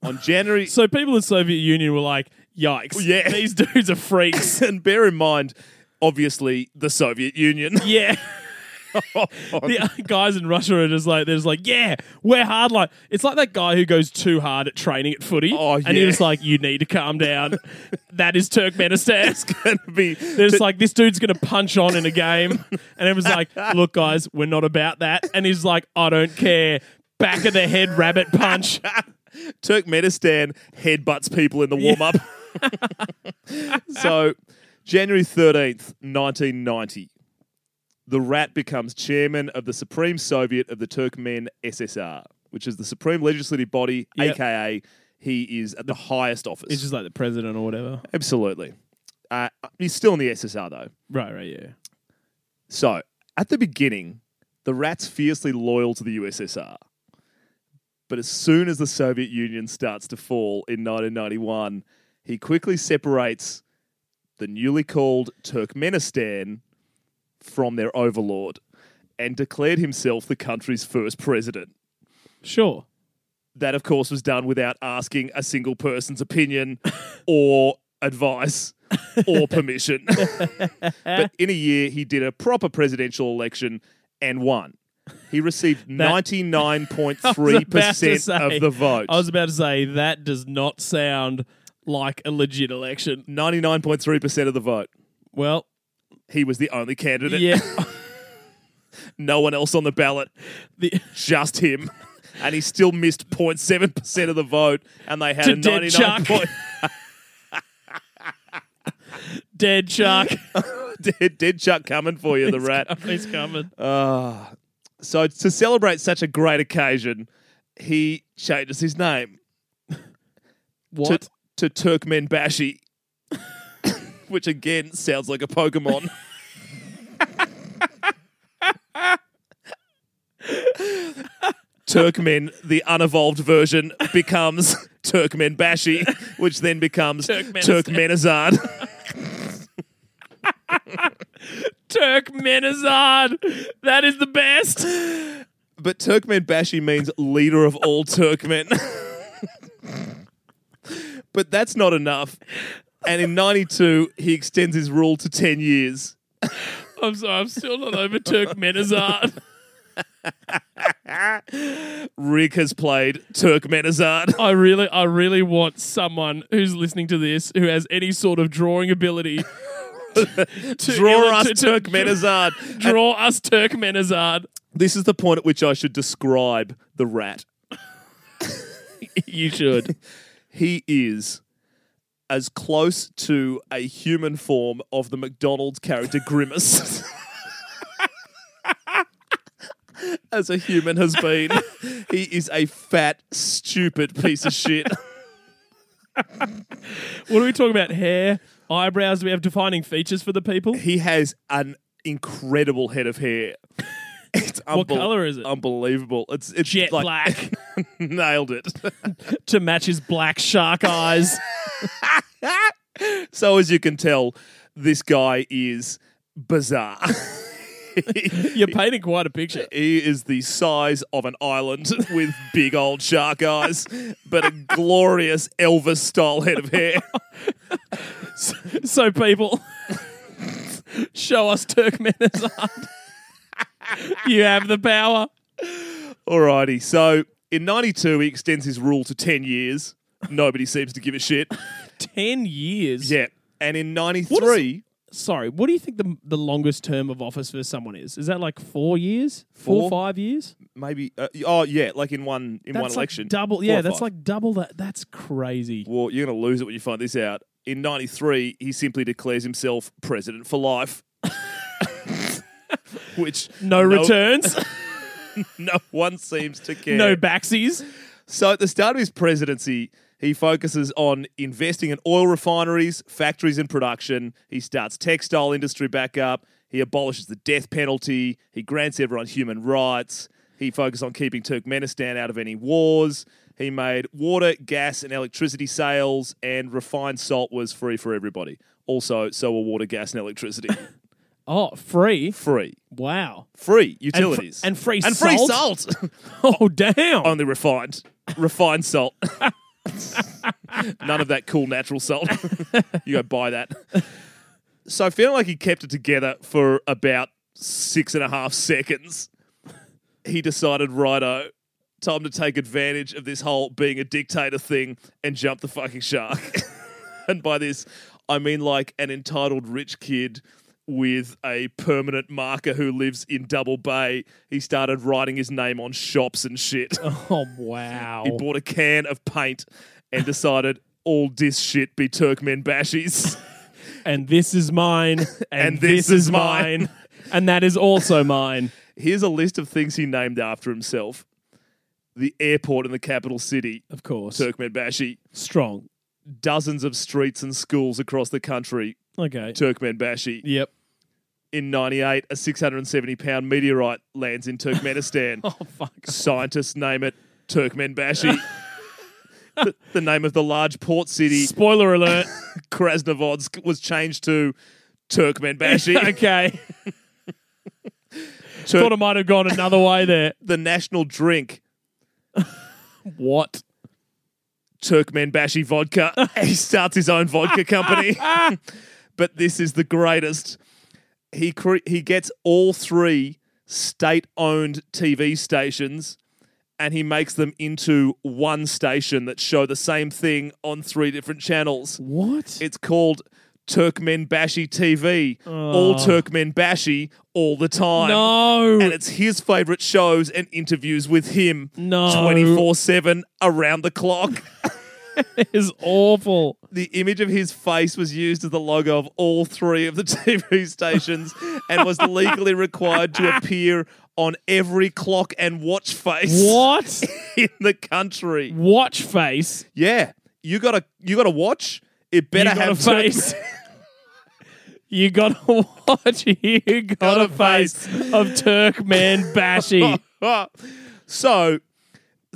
On January, so people in the Soviet Union were like, yikes. Yeah. These dudes are freaks. and bear in mind, obviously, the Soviet Union. yeah. Oh, the guys in Russia are just like, they're just like, yeah, we're hard. Like, It's like that guy who goes too hard at training at footy. Oh, And yeah. he was like, you need to calm down. that is Turkmenistan. It's going to be They're like, this dude's going to punch on in a game. And it was like, look, guys, we're not about that. And he's like, I don't care. Back of the head rabbit punch. Turkmenistan headbutts people in the warm up. so, January 13th, 1990, the rat becomes chairman of the Supreme Soviet of the Turkmen SSR, which is the supreme legislative body, Yep. aka he is at the highest office. It's just like the president or whatever. Absolutely. Uh, he's still in the SSR though. Right, right, yeah. So, at the beginning, the rat's fiercely loyal to the USSR. But as soon as the Soviet Union starts to fall in 1991, he quickly separates the newly called Turkmenistan from their overlord and declared himself the country's first president. Sure. That, of course, was done without asking a single person's opinion or advice or permission. but in a year, he did a proper presidential election and won. He received ninety-nine point three percent of the vote. I was about to say that does not sound like a legit election. Ninety-nine point three percent of the vote. Well, He was the only candidate. yeah. No one else on the ballot. the, Just him. And he still missed 0.7 percent of the vote. And they had To a dead ninety-nine Chuck. point dead shark. dead, dead Chuck coming for you, the rat. He's coming. Ah. So to celebrate such a great occasion, he changes his name What? To, Turkmenbashi, which again sounds like a Pokemon. Turkmen, the unevolved version, becomes Turkmenbashi, which then becomes Turkmenistan. Turkmenizard. That is the best. But Turkmen Turkmenbashi means leader of all Turkmen. But that's not enough. And in 92, he extends his rule to 10 years. I'm sorry, I'm still not over Turkmenizard. Rick has played Turkmenizard. I really, I really want someone who's listening to this who has any sort of drawing ability. to Draw us to- to- Turkmenizard. Draw us Turkmenizard. This is the point at which I should describe the rat. You should. He is as close to a human form of the McDonald's character Grimace as a human has been. He is a fat, stupid piece of shit. What are we talking about? Hair, eyebrows? Do we have defining features for the people? He has an incredible head of hair. What colour is it? Unbelievable. It's it's Jet like, black nailed it. to match his black shark eyes. so as you can tell, this guy is bizarre. You're painting quite a picture. He is the size of an island with big old shark eyes, but a glorious Elvis style head of hair. So, people, show us Turkmenizard. you have the power. Alrighty, so in 92, he extends his rule to 10 years. Nobody seems to give a shit. Ten years. Yeah. And in 93, Sorry, what do you think the the longest term of office for someone is? Is that like four years, four, Four? five years? maybe, uh, oh, yeah, like in one in one That's election. double. Four Yeah, or that's five. like double that. That's crazy. Well, you're going to lose it when you find this out. In 93, he simply declares himself president for life. Which No, returns, no one seems to care. no backsies. So at the start of his presidency, he focuses on investing in oil refineries, factories and production. He starts textile industry back up. He abolishes the death penalty. He grants everyone human rights. He focused on keeping Turkmenistan out of any wars. He made water, gas, and electricity sales, and refined salt was free for everybody. Also, so were water, gas, and electricity. Oh, free! free. Wow, Free and, fr- utilities. and free and free salt? salt. Oh, damn! Only refined. refined salt. None of that cool natural salt. you go buy that. So feeling like he kept it together for about six and a half seconds, he decided, righto, time to take advantage of this whole being a dictator thing and jump the fucking shark. and by this, I mean like an entitled rich kid with a permanent marker who lives in Double Bay. He started writing his name on shops and shit. oh, wow! He bought a can of paint and decided all this shit be Turkmen bashies. and this is mine, and, And this, is mine. and that is also mine. Here's a list of things he named after himself. The airport in the capital city, Of course, Turkmenbashi. strong. Dozens of streets and schools across the country, Okay. Turkmenbashi. Yep. In 98, a 670 pound meteorite lands in Turkmenistan. Oh fuck. Scientists name it Turkmenbashi. the, the name of the large port city, Spoiler alert. Krasnovodsk, was changed to Turkmenbashi. okay. Tur- Thought I might have gone another way there. the national drink, What? Turkmenbashi vodka. he starts his own vodka company. but this is the greatest. He cre- he gets all three state-owned TV stations and he makes them into one station that show the same thing on three different channels. What? It's called Turkmenbashi TV. All Turkmenbashi all the time. no. And it's his favorite shows and interviews with him No. 24 7 around the clock. it is awful. The image of his face was used as the logo of all three of the TV stations and was legally required to appear on every clock and watch face What? in the country. Watch face. Yeah. You gotta you gotta watch. It better you got have a face. you got to watch. You got, Got a a face of Turkmenbashi. so,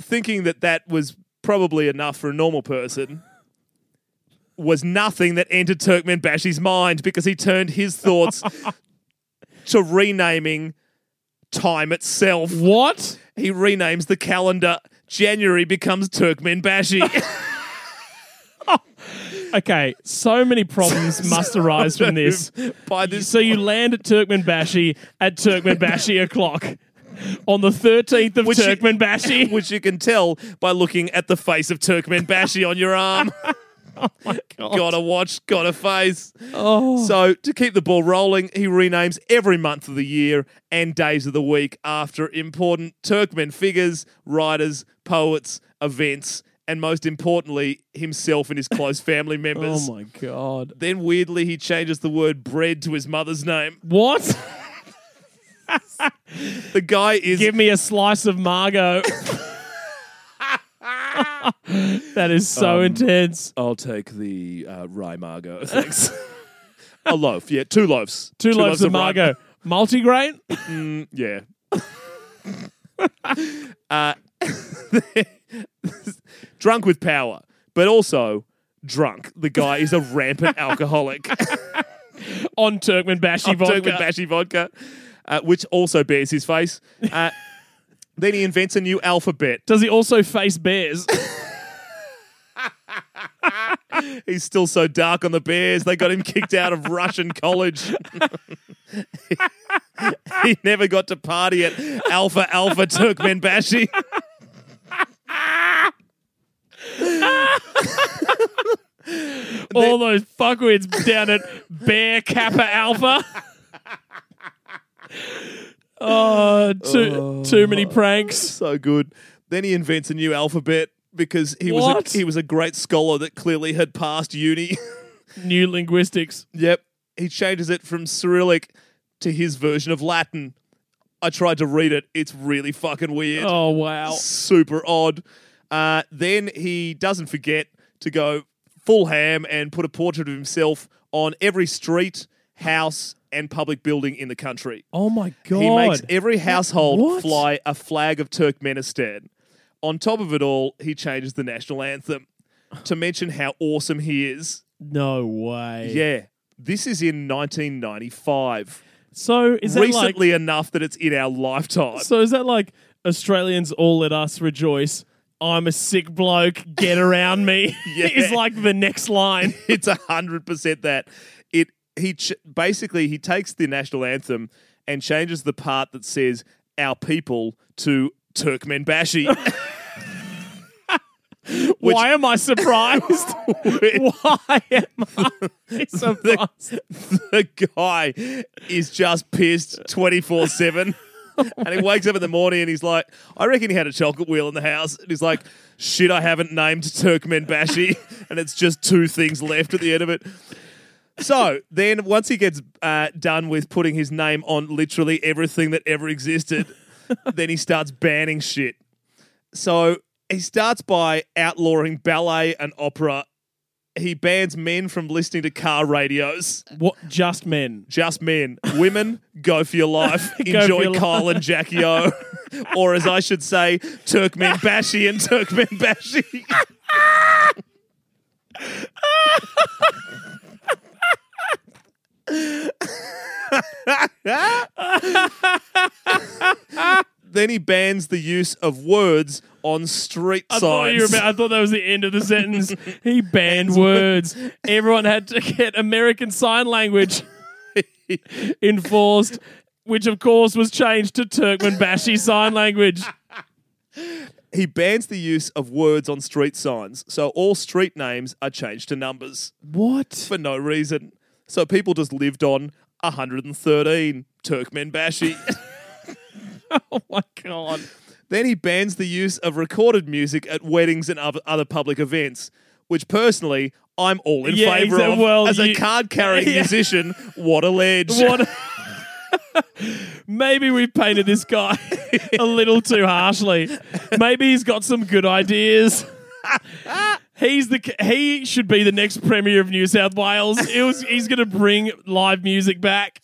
thinking that that was probably enough for a normal person was nothing that entered Turkmenbashi's mind because he turned his thoughts to renaming time itself. What? He renames the calendar. January becomes Turkmenbashi. Okay, so many problems must arise from this. By this So you land at Turkmenbashi at Turkmenbashi o'clock on the 13th of Which you- Turkmenbashi. which you can tell by looking at the face of Turkmenbashi on your arm. Oh god. Got a watch, got a face. Oh. So to keep the ball rolling, he renames every month of the year and days of the week after important Turkmen figures, writers, poets, events, and most importantly, himself and his close family members. Oh my god. Then weirdly, he changes the word bread to his mother's name. What? The guy is Give me a slice of Margot. That is so Um, intense. I'll take the uh, rye Margot. Thanks. a loaf, yeah, two loaves. Two, loaves, of rye- Margot. Multigrain? Yeah. uh, drunk with power, but also drunk. The guy is a rampant alcoholic. on Turkmenbashi on vodka. Turkmenbashi vodka, uh, which also bears his face. Then he invents a new alphabet. Does he also face bears? He's still so dark on the Bears. They got him kicked out of Russian college. he never got to party at Alpha Alpha Turkmenbashi. All those fuckwits down at Bear Kappa Alpha. Oh, too too many pranks. so good. Then he invents a new alphabet because he was a, he was a great scholar that clearly had passed uni. New linguistics. yep. He changes it from Cyrillic to his version of Latin. I tried to read it. It's really fucking weird. Oh wow. super odd. Uh, then he doesn't forget to go full ham and put a portrait of himself on every street, house, and public building in the country. Oh my god. He makes every household What? fly a flag of Turkmenistan. On top of it all, he changes the national anthem to mention how awesome he is. no way. Yeah. This is in 1995. So is that like Recently enough that it's in our lifetime. So is that like Australians all let us rejoice? I'm a sick bloke. Get around me. Yeah. is like the next line. it's a hundred percent that. He ch- basically he takes the national anthem and changes the part that says "our people" to Turkmenbashi. Why am I surprised? Why am I surprised? the guy is just pissed twenty four seven. And he wakes up in the morning and he's like, I reckon he had a chocolate wheel in the house. And he's like, shit, I haven't named Turkmenbashi. and it's just two things left at the end of it. So then, once he gets uh, done with putting his name on literally everything that ever existed, then he starts banning shit. So he starts by outlawing ballet and opera. He bans men from listening to car radios. What? Just men. Just men. Women, go for your life. for Enjoy your Kyle and Jackie O. or as I should say, Turkmenbashi and Turkmenbashi. Then he bans the use of words on street I thought, signs. you were about, I thought that was the end of the sentence. he banned words. Everyone had to get American Sign Language enforced, which of course was changed to Turkmenbashi Sign Language. he bans the use of words on street signs, so all street names are changed to numbers What? for no reason. So people just lived on 113 Turkmenbashi. Oh my god. then he bans the use of recorded music at weddings and other public events, which personally I'm all in Yeah, favour of. well, As a card carrying Yeah. musician, what a ledge. What? Maybe we've painted this guy a little too harshly. Maybe he's got some good ideas. He's the he should be the next premier of New South Wales. It was, he's going to bring live music back.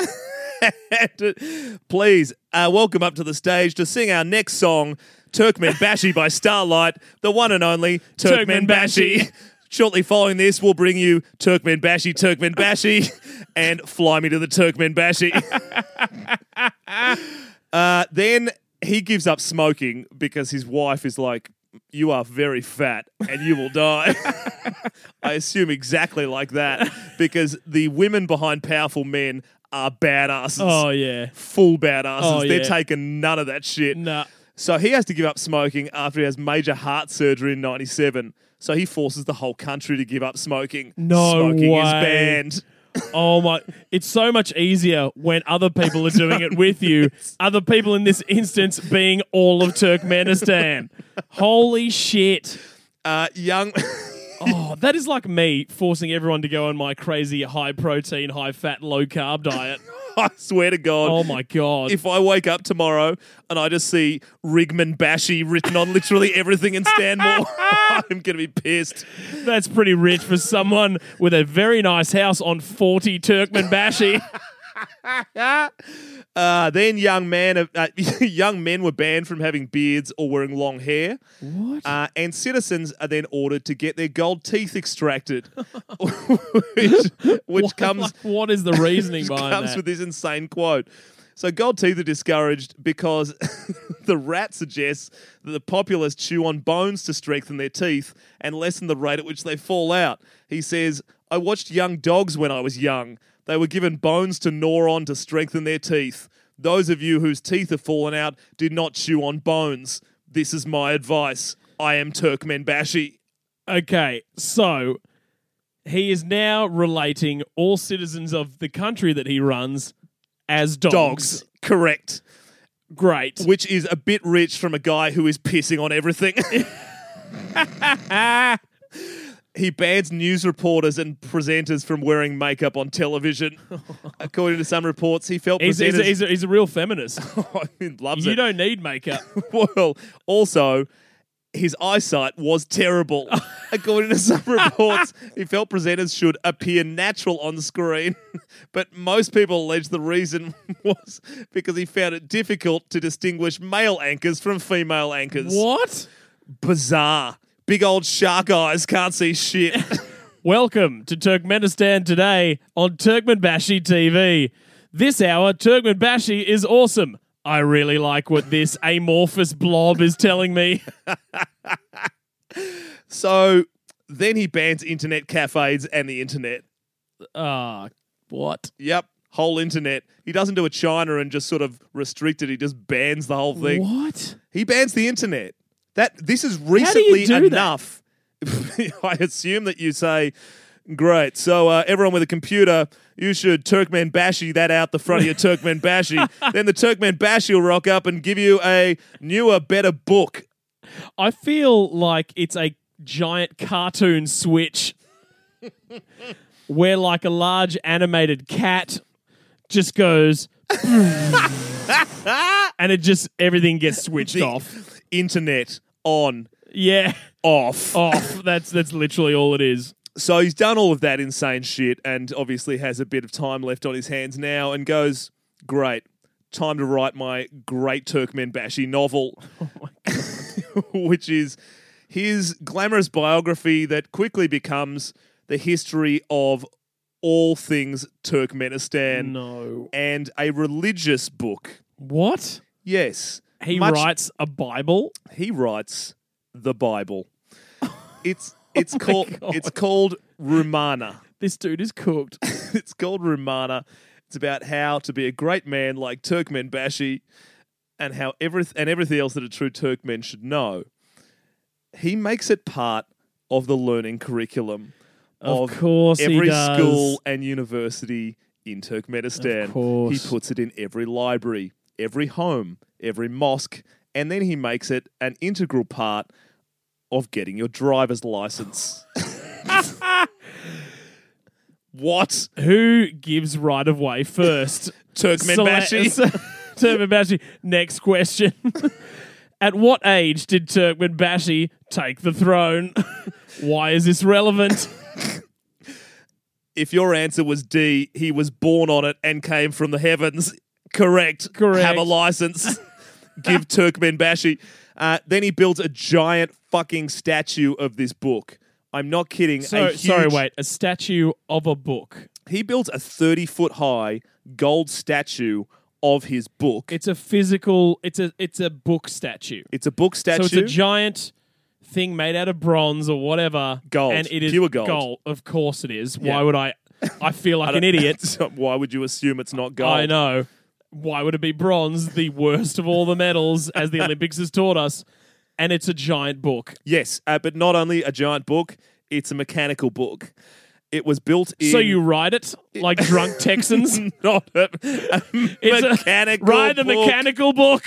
Please uh, welcome up to the stage to sing our next song, Turkmen Bashi by Starlight, the one and only Turkmen Turkmen Bashi. Bashi. Shortly following this, we'll bring you Turkmen Bashi, Turkmen Bashi, and fly me to the Turkmen Bashi. uh, then he gives up smoking because his wife is like, You are very fat and you will die. I assume exactly like that because the women behind powerful men are badasses. Oh yeah. Full badasses. Oh, They're taking none of that shit. Nah. So he has to give up smoking after he has major heart surgery in 97. So he forces the whole country to give up smoking. No smoking is way. banned. Oh my! It's so much easier when other people are doing it with you. Other people in this instance being all of Turkmenistan. Holy shit! Uh, young. Oh, that is like me forcing everyone to go on my crazy high protein, high fat, low carb diet. I swear to God. Oh my god! If I wake up tomorrow and I just see Rigman Bashi written on literally everything in Stanmore, I'm going to be pissed. That's pretty rich for someone with a very nice house on 40 Turkmenbashi. Uh, then young man, uh, young men were banned from having beards or wearing long hair. What? Uh, and citizens are then ordered to get their gold teeth extracted, which, which comes what is the reasoning behind comes that? with this insane quote. So gold teeth are discouraged because the rat suggests that the populace chew on bones to strengthen their teeth and lessen the rate at which they fall out. He says, "I watched young dogs when I was young. They were given bones to gnaw on to strengthen their teeth. Those of you whose teeth have fallen out did not chew on bones. This is my advice. I am Turkmenbashi." Okay, so he is now relating all citizens of the country that he runs as dogs. Dogs, correct. Great. Which is a bit rich from a guy who is pissing on everything. he bans news reporters and presenters from wearing makeup on television. According to some reports, he felt He's, he's, presenters. a, he's, a, he's a real feminist. Oh, he loves you it. don't need makeup. well, also, his eyesight was terrible. According to some reports, he felt presenters should appear natural on screen. but most people allege the reason was because he found it difficult to distinguish male anchors from female anchors. what? Bizarre. Big old shark eyes can't see shit. Welcome to Turkmenistan today on Turkmenbashi TV. This hour, Turkmenbashi is awesome. I really like what this amorphous blob is telling me. so then he bans internet cafes and the internet. Ah, what? Yep. Whole internet. He doesn't do a China and just sort of restrict it. He just bans the whole thing. What? He bans the internet. That this is recently do enough. I assume that you say, "Great, so uh, everyone with a computer, you should Turkmenbashi that out the front of your Turkmenbashi." then the Turkmenbashi will rock up and give you a newer, better book. I feel like it's a giant cartoon switch where, like, a large animated cat just goes. and it just everything gets switched off. Internet on, Yeah, off. off. That's that's literally all it is. So he's done all of that insane shit and obviously has a bit of time left on his hands now and goes, Great, time to write my great Turkmenbashi novel. Oh which is his glamorous biography that quickly becomes the history of all things Turkmenistan No. and a religious book. What? Yes. He much- writes a Bible? he writes the Bible. It's it's Oh called God. it's called Rumana. This dude is cooked. it's called Rumana. It's about how to be a great man like Turkmenbashi and how every and everything else that a true Turkmen should know. He makes it part of the learning curriculum Of course he every does. school and university in Turkmenistan. Of course. He puts it in every library, every home, every mosque, and then he makes it an integral part of getting your driver's license. what? Who gives right of way first? Turkmenbashi? Turkmen Next question. At what age did Turkmenbashi take the throne? Why is this relevant? if your answer was D, he was born on it and came from the heavens. Correct. Correct. Have a license. Give Turkmenbashi. Uh, then he builds a giant fucking statue of this book I'm not kidding. So, huge, sorry, wait. A statue of a book. He builds a 30 foot high gold statue of his book. It's a physical. It's a it's a book statue. It's a book statue. So it's a giant thing made out of bronze or whatever. Gold. and it is Pure gold. Of course it is. Yeah. Why would I? I feel like an idiot. Why would you assume it's not gold? I know. Why would it be bronze? The worst of all the medals, as the Olympics has taught us. And it's a giant book. Yes, uh, but not only a giant book, it's a mechanical book. It was built in. So you ride it like drunk Texans. not a, a It's a- mechanical ride the book. mechanical book.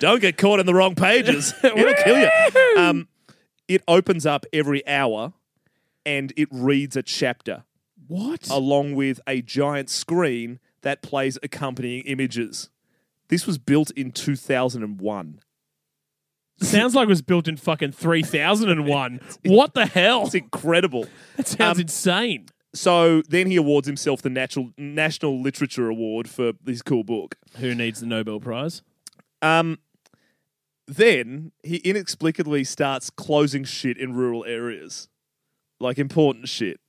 Don't get caught in the wrong pages. It'll kill you. Um, it opens up every hour, and it reads a chapter What? along with a giant screen that plays accompanying images. This was built in 2001. Sounds like it was built in fucking 3001. What the hell? It's incredible. That sounds um, insane. So then he awards himself the Natural, National Literature Award for this cool book. Who needs the Nobel Prize? Um, then he inexplicably starts closing shit in rural areas, like important shit,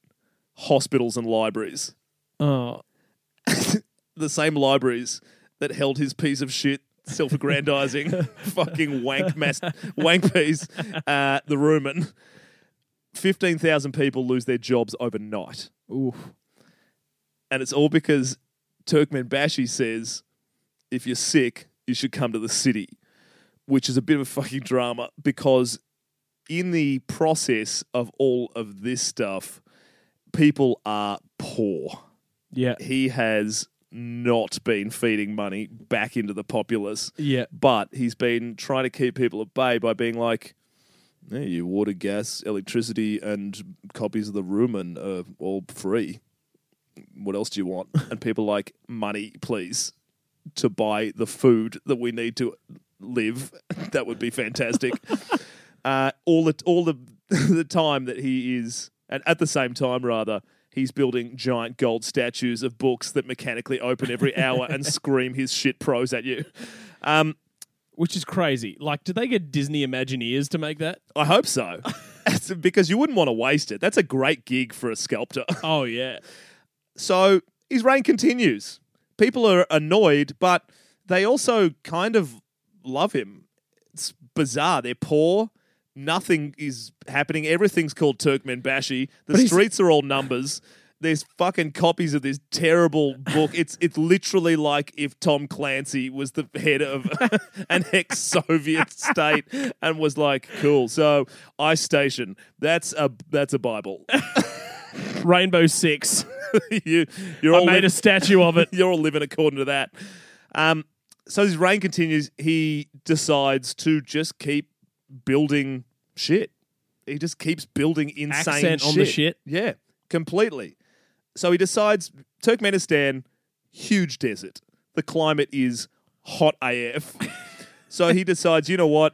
hospitals and libraries. Oh, The same libraries that held his piece of shit, self-aggrandizing, fucking wank mass, wank piece, uh, the Rumen. Fifteen thousand people lose their jobs overnight. oof. And it's all because Turkmenbashi says, if you're sick, you should come to the city, which is a bit of a fucking drama because in the process of all of this stuff, people are poor. Yeah. He has not been feeding money back into the populace, Yeah. but he's been trying to keep people at bay by being like, "Hey, you water, gas, electricity, and copies of the Rumen are all free. What else do you want?" And people like, "Money, please, to buy the food that we need to live. that would be fantastic." uh, all the all the the time that he is, and at the same time, rather. He's building giant gold statues of books that mechanically open every hour and scream his shit prose at you. Um, Which is crazy. Like, did they get Disney Imagineers to make that? I hope so. Because you wouldn't want to waste it. That's a great gig for a sculptor. Oh, yeah. So his reign continues. People are annoyed, but they also kind of love him. It's bizarre. They're poor. Nothing is happening. Everything's called Turkmenbashi. The streets are all numbers. There's fucking copies of this terrible book. It's it's literally like if Tom Clancy was the head of an ex-Soviet state and was like, "Cool, so Ice Station. That's a that's a Bible. Rainbow Six. you you're I all made li- a statue of it. you're all living according to that. Um, so his reign continues. He decides to just keep building shit. He just keeps building insane Accent on the shit. Yeah, completely. So he decides Turkmenistan, huge desert. The climate is hot AF. so he decides, you know what?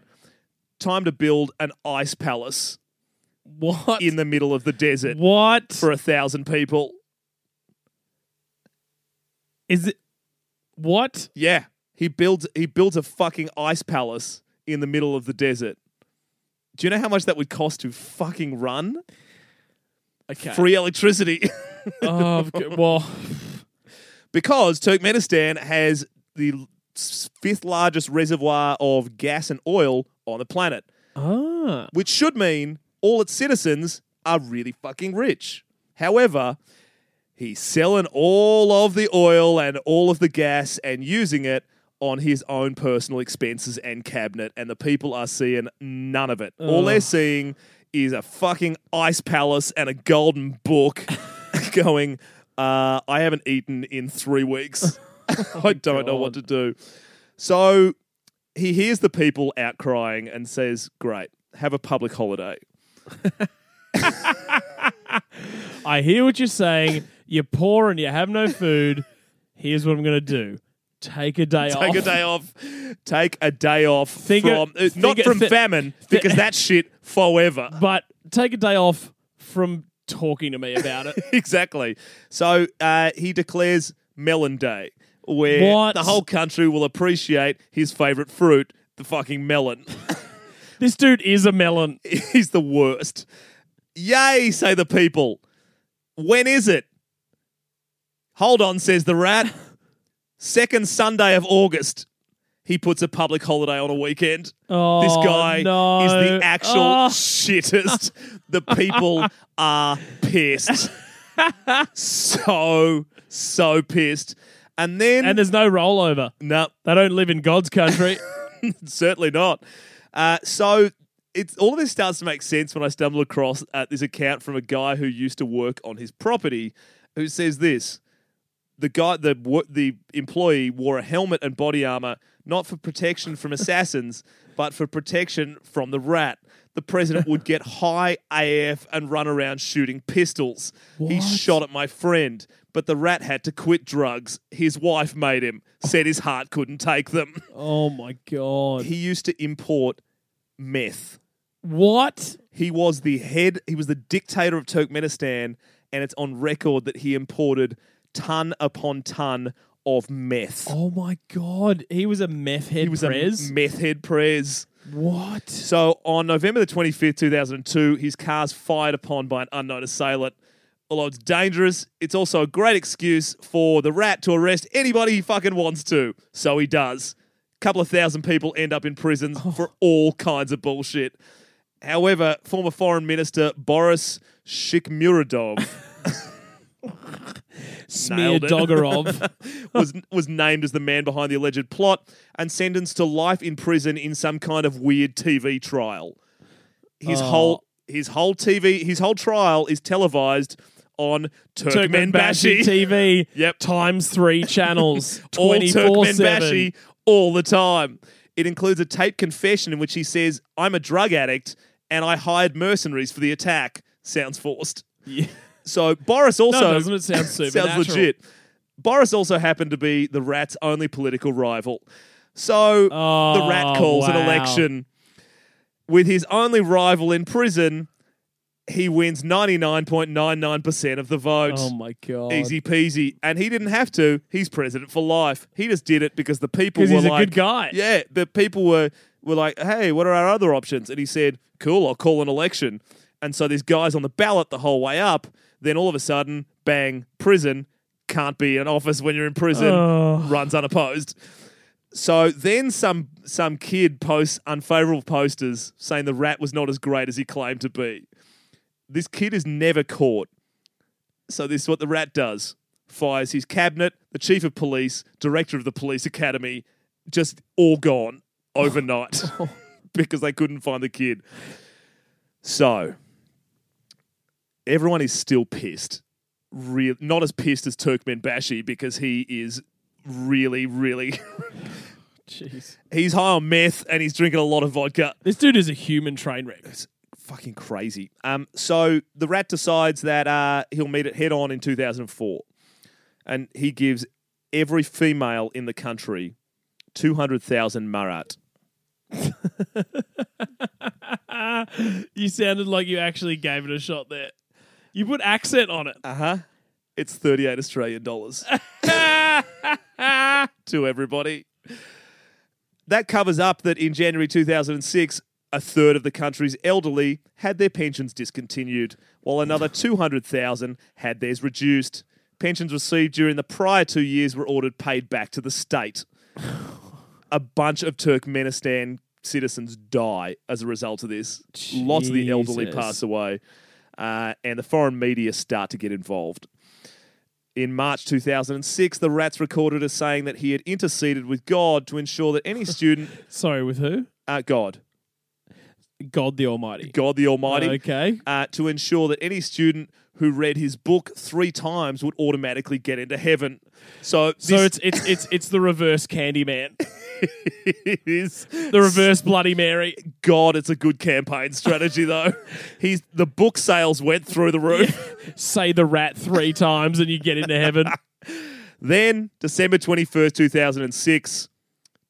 Time to build an ice palace What? in the middle of the desert what? for a thousand people. Is it? What? Yeah, he builds he builds a fucking ice palace in the middle of the desert. Do you know how much that would cost to fucking run? Okay. Free electricity. Oh, well, because Turkmenistan has the fifth largest reservoir of gas and oil on the planet, ah, which should mean all its citizens are really fucking rich. However, he's selling all of the oil and all of the gas and using it on his own personal expenses and cabinet, and the people are seeing none of it. All they're seeing is a fucking ice palace and a golden book going, uh, I haven't eaten in three weeks. I don't know what to do. So he hears the people out crying and says, Great, have a public holiday. I hear what you're saying. You're poor and you have no food. Here's what I'm going to do: take a day off. Take a day off. Take a day off Think from uh, not think- from famine because that's shit forever. but take a day off from talking to me about it. exactly. So uh, he declares Melon Day, where What? the whole country will appreciate his favorite fruit, the fucking melon. This dude is a melon. He's the worst. Yay, say the people. When is it? Hold on, says the rat. Second Sunday of August. He puts a public holiday on a weekend. Oh, this guy no. is the actual Oh. shittest. The people are pissed. so, so pissed. And then, And there's no rollover. no, They don't live in God's country. certainly not. Uh, so it's all of this starts to make sense when I stumble across uh, this account from a guy who used to work on his property, who says this: the guy, the the employee wore a helmet and body armor not for protection from assassins, but for protection from the rat. The president would get high AF and run around shooting pistols. He shot at my friend, but the rat had to quit drugs. His wife made him. Said his heart couldn't take them. oh my god. He used to import meth. What? He was the head, he was the dictator of Turkmenistan, and it's on record that he imported ton upon ton of meth. Oh my god. He was a meth head he was prez. a meth head prez. what? So on November the 25th, 2002, his car's fired upon by an unknown assailant. Although it's dangerous, it's also a great excuse for the rat to arrest anybody he fucking wants to. So he does. A couple of thousand people end up in prisons oh. for all kinds of bullshit. However, former Foreign Minister Boris Shikmuradov Smear. Doggerov. was was named as the man behind the alleged plot and sentenced to life in prison in some kind of weird TV trial. His Oh. whole his whole TV his whole trial is televised on Turkmenbashi. TV. Yep. Times three channels. all 24 Turkmenbashi all the time. It includes a taped confession in which he says, "I'm a drug addict and I hired mercenaries for the attack." Sounds forced. Yeah. So Boris also No, doesn't it sound sounds legit. Boris also happened to be the rat's only political rival. So the Oh, rat calls an election. With his only rival in prison, he wins 99.99% of the vote. Oh my god. Easy peasy. And he didn't have to. He's president for life. He just did it because the people were he's a like, good guy. Yeah, the people were were like, hey, what are our other options? And he said, cool, I'll call an election. And so this guy's on the ballot the whole way up. Then all of a sudden, bang, prison. Can't be an office when you're in prison. Oh. Runs unopposed. So then some some kid posts unfavorable posters saying the rat was not as great as he claimed to be. This kid is never caught. So this is what the rat does. Fires his cabinet, the chief of police, director of the police academy, just all gone overnight because they couldn't find the kid. So everyone is still pissed. Real, not as pissed as Turkmenbashi because he is really, really Jeez. he's high on meth and he's drinking a lot of vodka. This dude is a human train wreck. It's fucking crazy. Um, so the rat decides that uh, he'll meet it head on in 2004, and he gives every female in the country 200,000 marat. You sounded like you actually gave it a shot there. You put accent on it. Uh huh. It's 38 Australian dollars to everybody. That covers up that in January 2006, a third of the country's elderly had their pensions discontinued, while another 200,000 had theirs reduced. Pensions received during the prior two years were ordered paid back to the state. A bunch of Turkmenistan citizens die as a result of this. Lots of the elderly Jesus. pass away, uh, and the foreign media start to get involved. In March 2006, the Rats recorded as saying that he had interceded with God to ensure that any student, Sorry, with who? uh, God, God the Almighty. God the Almighty, Okay. uh, to ensure that any student who read his book three times would automatically get into heaven. So, So it's it's it's it's the reverse Candyman, it is the reverse Bloody Mary. God. It's a good campaign strategy, though. He's the book sales went through the roof. Say the rat three times and you get into heaven. Then, December 21st, 2006,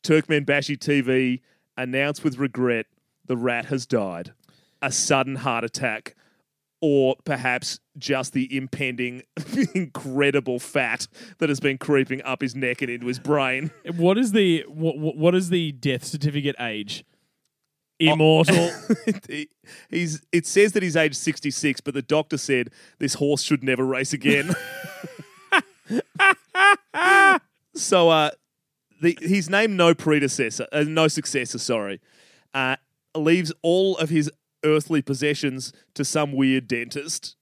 Turkmenbashi TV announced with regret the rat has died. A sudden heart attack, or perhaps just the impending incredible fat that has been creeping up his neck and into his brain. What is the what, what is the death certificate age? Immortal. He- he's it says that he's age 66 but the doctor said this horse should never race again so uh the, he's named no predecessor uh, no successor sorry uh leaves all of his earthly possessions to some weird dentist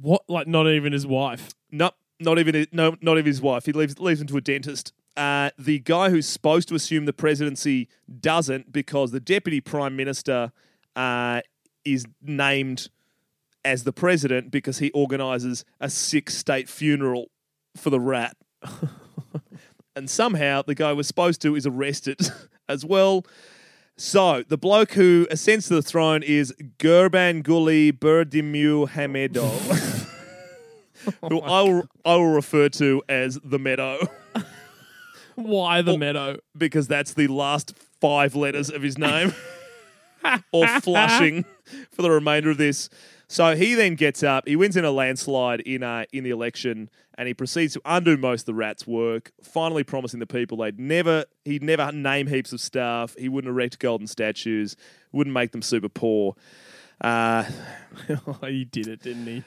what? Like not even his wife. no not even his- no not even his wife he leaves leaves him to a dentist uh, the guy who's supposed to assume the presidency doesn't because the deputy prime minister uh, is named as the president because he organizes a six state funeral for the rat. and somehow the guy was supposed to is arrested as well. So the bloke who ascends to the throne is Gurbanguly Berdimuhamedow, oh who I will, I will refer to as the Meadow Why the meadow? because that's the last five letters of his name, or flushing for the remainder of this. So he then gets up. He wins in a landslide in uh, in the election, and he proceeds to undo most of the rats' work. Finally, promising the people they'd never he'd never name heaps of staff. He wouldn't erect golden statues. Wouldn't make them super poor. Uh, he did it, didn't he?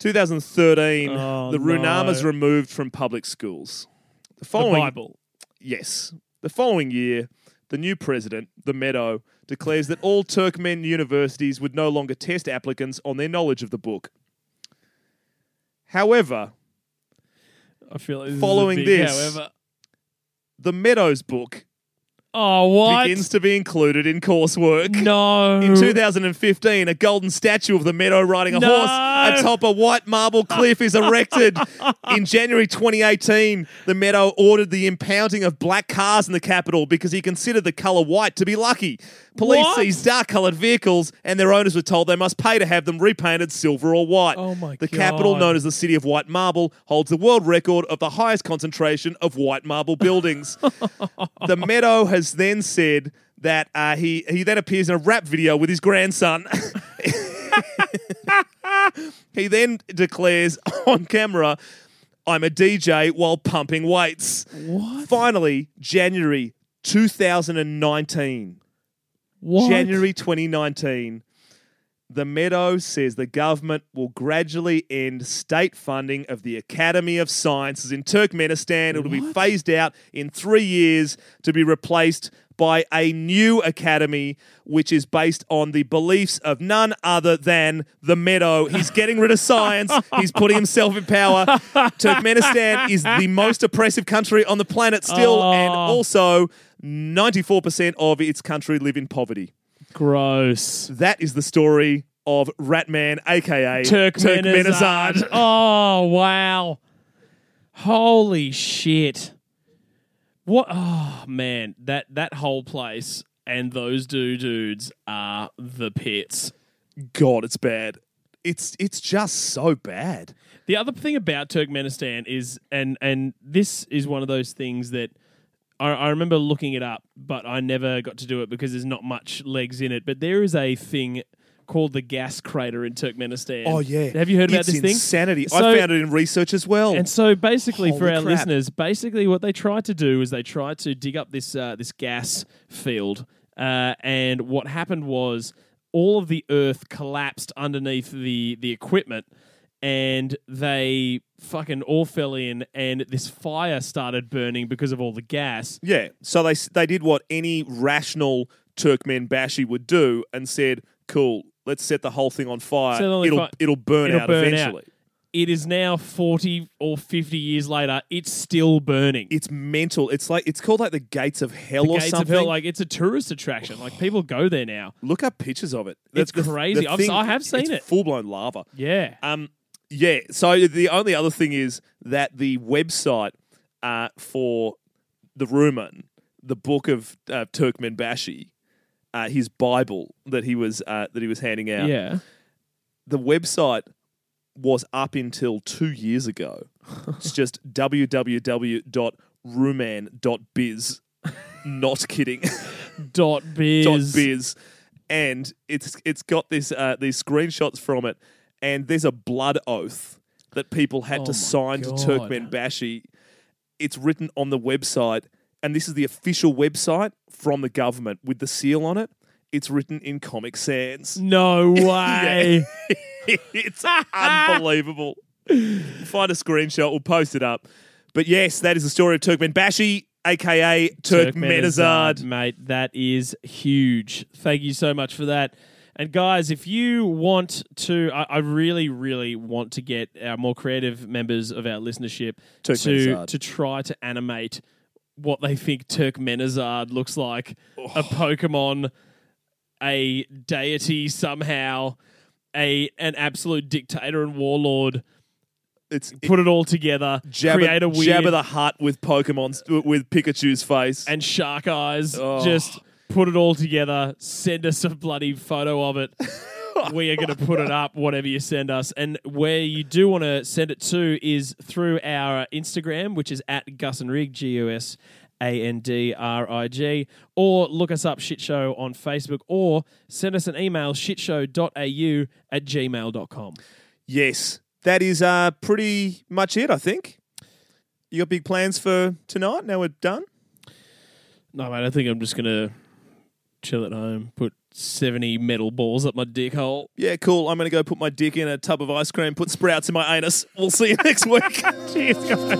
2013, Oh, the Ruhnama's no. removed from public schools. The The following Bible. Yes. The following year, the new president, the Meadow, declares that all Turkmen universities would no longer test applicants on their knowledge of the book. However, I feel like this Following big this- However, the Meadows book oh what? begins to be included in coursework. no. In 2015, a golden statue of the meadow riding a No. horse atop a white marble cliff is erected. In January 2018, the meadow ordered the impounding of black cars in the capital because he considered the colour white to be lucky. Police What? seized dark coloured vehicles and their owners were told they must pay to have them repainted silver or white. Oh my the capital, God. known as the City of White Marble, holds the world record of the highest concentration of white marble buildings. the meadow has then said that uh, he he then appears in a rap video with his grandson. he then declares on camera, "I'm a DJ while pumping weights." What? Finally, January 2019. What? January 2019. The Meadow says the government will gradually end state funding of the Academy of Sciences in Turkmenistan. It will be phased out in three years to be replaced by a new academy, which is based on the beliefs of none other than the Meadow. He's getting rid of science. He's putting himself in power. Turkmenistan is the most oppressive country on the planet still, and Oh. also 94% of its country live in poverty. Gross. That is the story of Ratman, aka. Turkmenizard. Oh wow! Holy shit! What? Oh man, that that whole place and those two dudes are the pits. God, it's bad. It's it's just so bad. The other thing about Turkmenistan is, and and this is one of those things that I, I remember looking it up, but I never got to do it because there's not much legs in it. But there is a thing called the gas crater in Turkmenistan. Oh yeah, have you heard about it's this thing? insanity. So- I found it in research as well. And so basically, for our crap. listeners, basically what they tried to do is they tried to dig up this uh, this gas field, uh, and what happened was all of the earth collapsed underneath the the equipment, and they fucking all fell in, and this fire started burning because of all the gas. yeah, so they they did what any rational Turkmenbashi would do and said, "Cool, let's set the whole thing on fire. Set it on it'll fire. it'll burn It'll out burn out. eventually." It is now forty or fifty years later. It's still burning. It's mental. It's like it's called like the gates of hell or gates something. of hell, like it's a tourist attraction. Like people go there now. Look up pictures of it. It's crazy. I've- I have seen it. Full blown lava. Yeah. Um, yeah. So the only other thing is that the website uh, for the Rumen, the book of uh, Turkmenbashi, uh, his Bible that he was uh, that he was handing out. Yeah. The website was up until two years ago. It's just www.ruman.biz. Not kidding. Dot biz. dot biz, and it's it's got this uh, these screenshots from it, and there's a blood oath that people had Oh to sign God. to Turkmenbashi. It's written on the website, and this is the official website from the government with the seal on it. it's written in Comic Sans. No way. it's unbelievable. Find a screenshot, we'll post it up. But yes, that is the story of Turkmenbashi, aka Turkmenizard. mate. That is huge. Thank you so much for that. And guys, if you want to, I, I really, really want to get our more creative members of our listenership to to try to animate what they think Turkmenizard looks like, Oh. a Pokemon, a deity somehow, a an absolute dictator and warlord. It's Put it all together, Jabba, create a weird Jabba the Hutt with Pokemon's with Pikachu's face. and shark eyes. Oh. Just put it all together. Send us a bloody photo of it. we are going to put it up, whatever you send us. And where you do want to send it to is through our Instagram, which is at Gus and Rig, G U S A N D R I G, or look us up, Shit Show, on Facebook, or send us an email, shitshow.au at gmail.com. yes, that is uh, pretty much it, I think. You got big plans for tonight? Now we're done? No, mate, I think I'm just going to chill at home, put 70 metal balls up my dick hole. Yeah, cool. I'm going to go put my dick in a tub of ice cream, put sprouts in my anus. We'll see you next week. Cheers, guys.